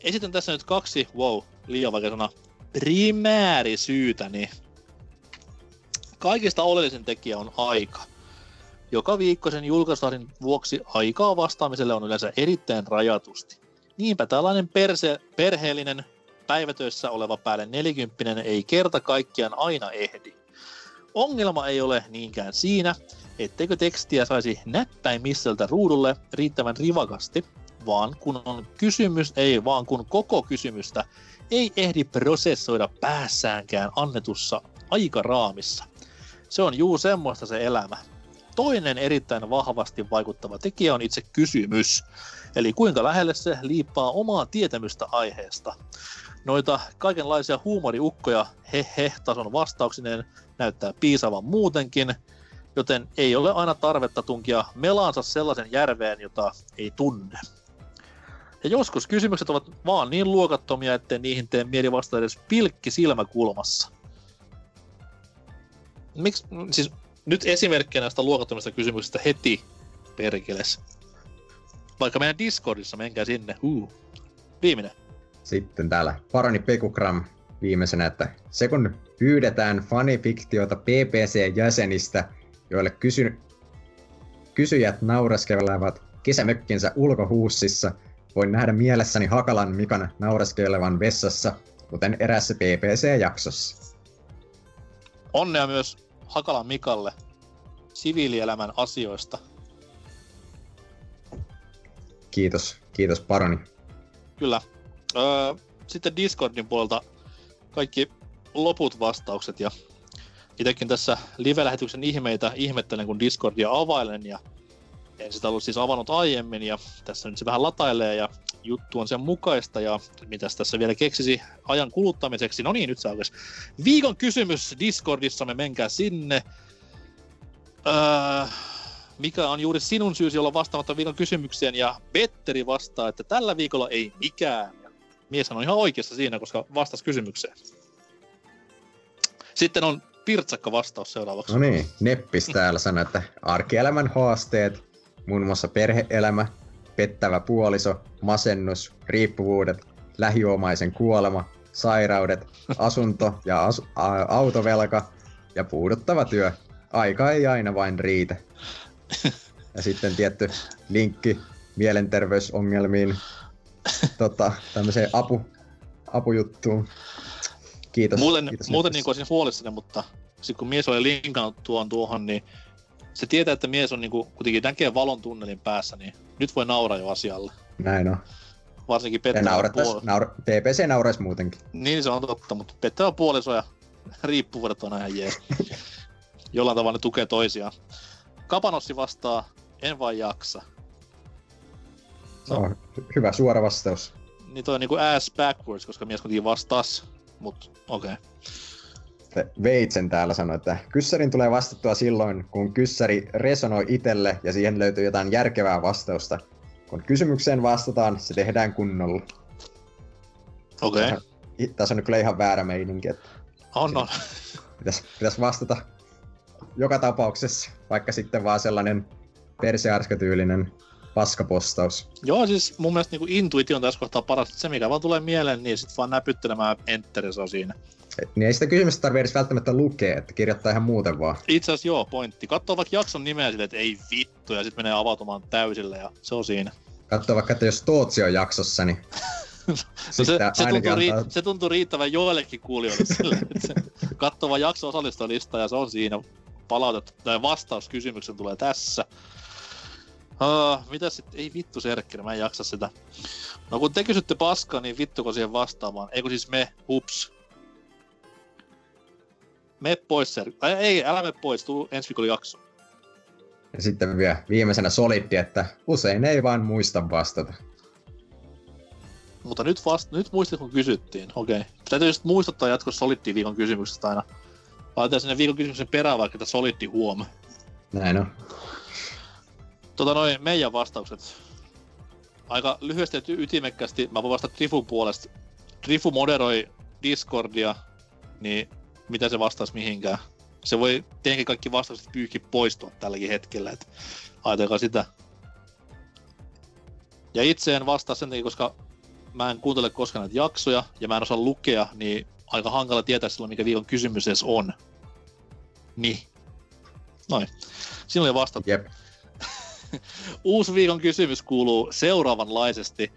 Esitän tässä nyt kaksi, wow, liian vaikea sana, primäärisyytäni. Kaikista oleellisin tekijä on aika. Joka viikkoisen julkaisutahdin vuoksi aikaa vastaamiselle on yleensä erittäin rajatusti. Niinpä tällainen perse, perheellinen päivätöissä oleva päälle 40 ei kerta kaikkiaan aina ehdi. Ongelma ei ole niinkään siinä, etteikö tekstiä saisi näppäimisseltä ruudulle riittävän rivakasti, vaan kun on kysymys, ei vaan kun koko kysymystä ei ehdi prosessoida päässäänkään annetussa aikaraamissa. Se on juu semmoista se elämä. Toinen erittäin vahvasti vaikuttava tekijä on itse kysymys, eli kuinka lähelle se liippaa omaa tietämystä aiheesta. Noita kaikenlaisia huumoriukkoja he-he-tason vastauksineen näyttää piisavan muutenkin, joten ei ole aina tarvetta tunkia melaansa sellaisen järveen, jota ei tunne. Ja joskus kysymykset ovat vaan niin luokattomia, ettei niihin tee mieli vastata edes pilkki silmäkulmassa. Miksi, siis nyt esimerkkejä näistä luokattomista kysymyksistä heti perkeles. Vaikka meidän Discordissa, menkää sinne. Uh. Viimeinen. Sitten täällä Paroni Pekukram viimeisenä, että se kun pyydetään fanifiktiota PPC-jäsenistä, joille kysy- kysyjät naureskelevat kesämökkinsä ulkohuussissa, voin nähdä mielessäni Hakalan Mikan naureskelevan vessassa, kuten erässä PPC-jaksossa. Onnea myös Hakalan Mikalle siviilielämän asioista. Kiitos, kiitos Paroni. Kyllä. Öö, sitten Discordin puolelta kaikki loput vastaukset ja itsekin tässä live-lähetyksen ihmeitä ihmettelen, kun Discordia availen ja en sitä ollut siis avannut aiemmin ja tässä nyt se vähän latailee ja juttu on sen mukaista ja mitäs tässä vielä keksisi ajan kuluttamiseksi. No niin, nyt se aukesi. Viikon kysymys Discordissa, me menkää sinne. Öö, mikä on juuri sinun syysi olla vastaamatta viikon kysymykseen ja Petteri vastaa, että tällä viikolla ei mikään. Mies on ihan oikeassa siinä, koska vastasi kysymykseen. Sitten on pirtsakka vastaus seuraavaksi. No niin, Neppis täällä sanoi, että arkielämän haasteet, muun muassa perheelämä, pettävä puoliso, masennus, riippuvuudet, lähiomaisen kuolema, sairaudet, asunto ja asu- a- autovelka ja puuduttava työ. Aika ei aina vain riitä. Ja sitten tietty linkki mielenterveysongelmiin, tota, tämmöiseen apu, apujuttuun. kiitos. Muuten, kiitos muuten niin olisin huolissani, mutta sitten kun mies oli linkannut tuon tuohon, niin se tietää, että mies on niin kuin, kuitenkin näkee valon tunnelin päässä, niin nyt voi nauraa jo asialle. Näin on. Varsinkin pettävä puoliso. naura, PPC nauraisi muutenkin. Niin se on totta, mutta pettävä puoliso ja riippuvuudet on ihan jees. Jollain tavalla ne tukee toisiaan. Kapanossi vastaa, en vain jaksa. On hy- hyvä suora vastaus. Niin toi on niinku ass backwards, koska mies kuitenkin vastas. Mut okei. Okay. Se Veitsen täällä sanoi, että kyssärin tulee vastattua silloin, kun kyssäri resonoi itselle ja siihen löytyy jotain järkevää vastausta. Kun kysymykseen vastataan, se tehdään kunnolla. Okei. Okay. I- Tässä on nyt kyllä ihan väärä meininki, että On, on. pitäisi, pitäisi vastata joka tapauksessa, vaikka sitten vaan sellainen persearsketyylinen paskapostaus. Joo, siis mun mielestä niinku intuitio on tässä kohtaa paras. Se mikä vaan tulee mieleen, niin sit vaan näpyttelemään enter se on siinä. Niin ei sitä kysymystä tarvitse edes välttämättä lukea, että kirjoittaa ihan muuten vaan. Itse asiassa joo, pointti. Katsoo vaikka jakson nimeä silleen, että ei vittu, ja sitten menee avautumaan täysille, ja se on siinä. Katso vaikka, että jos Tootsi on jaksossa, niin No se, se, tuntuu, antaa- se tuntuu riittävän joillekin kuulijoille sille, että se katsoo vaan jakso osallistujalistaa ja se on siinä palautettu. Tai vastauskysymyksen tulee tässä. Uh, mitä sitten? Ei vittu Serkkinen, mä en jaksa sitä. No kun te kysytte paskaa, niin vittuko siihen vastaamaan? Eikö siis me, hups. Me pois Ser... Ei, ei, älä me pois, tuu ensi viikolla jakso. ja sitten vielä viimeisenä soliddi, että usein ei vaan muista vastata. Mutta nyt, vast, nyt muistit, kun kysyttiin. Okei. Okay. Täytyy just muistuttaa jatkossa solittiin viikon kysymyksestä aina. Laitetaan sinne viikon kysymyksen perään vaikka, että solitti huom. Näin on. Tota noin, meidän vastaukset. Aika lyhyesti ja ty- ytimekkäästi. Mä voin vastata Trifun puolesta. Trifu moderoi Discordia, niin mitä se vastaisi mihinkään. Se voi tietenkin kaikki vastaukset pyyhki poistua tälläkin hetkellä, että ajatelkaa sitä. Ja itse en vastaa sen takia, koska mä en kuuntele koskaan näitä jaksoja ja mä en osaa lukea, niin aika hankala tietää silloin, mikä viikon kysymys edes on. Niin. Noin. Siinä oli vastattu. Jep. Uusi viikon kysymys kuuluu seuraavanlaisesti.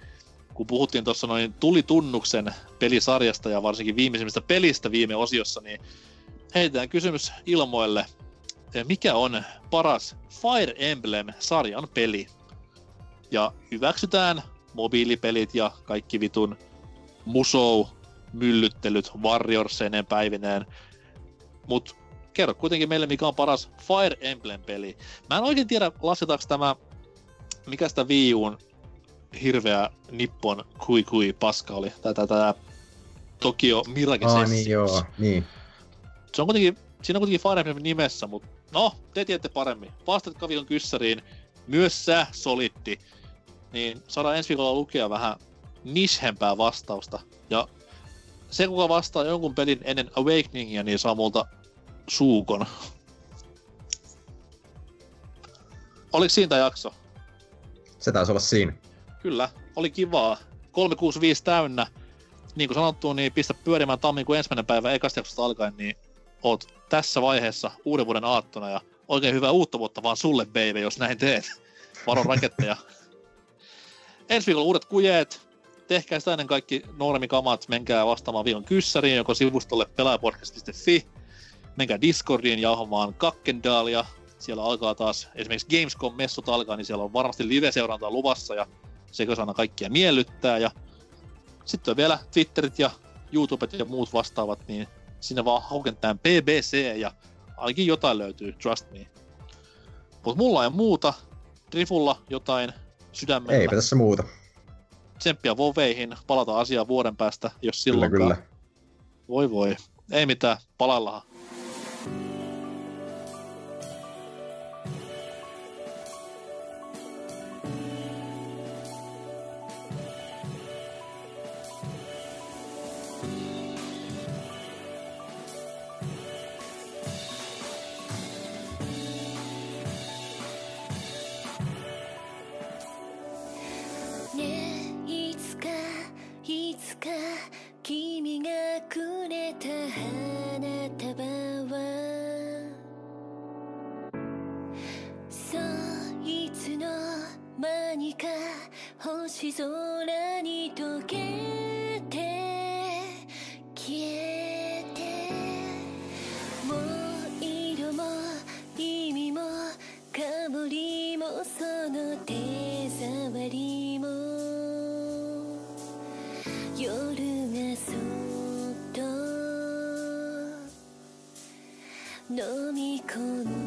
Kun puhuttiin tuossa noin tuli tunnuksen pelisarjasta ja varsinkin viimeisimmistä pelistä viime osiossa, niin heitetään kysymys ilmoille. Eh, Mikä on paras Fire Emblem-sarjan peli? Ja hyväksytään mobiilipelit ja kaikki vitun musou, myllyttelyt, Warriorsineen päivineen. Mut kerro kuitenkin meille, mikä on paras Fire Emblem-peli. Mä en oikein tiedä, lasketaanko tämä, mikä sitä Wii Uun hirveä Nippon kui kui paska oli, tai tätä Tokyo Mirage Aa, Sessions. niin joo, niin. Se on kuitenkin, siinä on kuitenkin Fire Emblem nimessä, mutta no, te tiedätte paremmin. Vastatkaa viikon kyssäriin, myös sä solitti, niin saadaan ensi viikolla lukea vähän nishempää vastausta. Ja se, kuka vastaa jonkun pelin ennen Awakeningia, niin saa multa suukon. Oliko siinä tää jakso? Se taisi olla siinä. Kyllä, oli kivaa. 365 täynnä. Niin kuin sanottu, niin pistä pyörimään tammikuun ensimmäinen päivä ekasta jaksosta alkaen, niin oot tässä vaiheessa uuden vuoden aattona ja oikein hyvää uutta vuotta vaan sulle, baby, jos näin teet. Varo raketteja. Ensi viikolla uudet kujeet. Tehkää sitä ennen kaikki normikamat. Menkää vastaamaan viikon kyssäriin, joko sivustolle pelaajapodcast.fi. Menkää Discordiin jauhamaan Kakkendaalia. Siellä alkaa taas, esimerkiksi Gamescom-messut alkaa, niin siellä on varmasti live-seurantaa luvassa ja aina kaikkia miellyttää. Ja sitten on vielä Twitterit ja YouTubet ja muut vastaavat, niin sinne vaan haukentään BBC ja ainakin jotain löytyy, trust me. Mutta mulla ei muuta. Trifulla jotain sydämellä. Eipä tässä muuta. Tsemppiä voveihin. Palataan asiaan vuoden päästä, jos Kyllä, silloin. kyllä. Voi voi. Ei mitään. Palaillaan. がくれた花束は。そいつの間にか星空に溶けて消えて。もう色も意味も香りもその手触り。飲み込んだ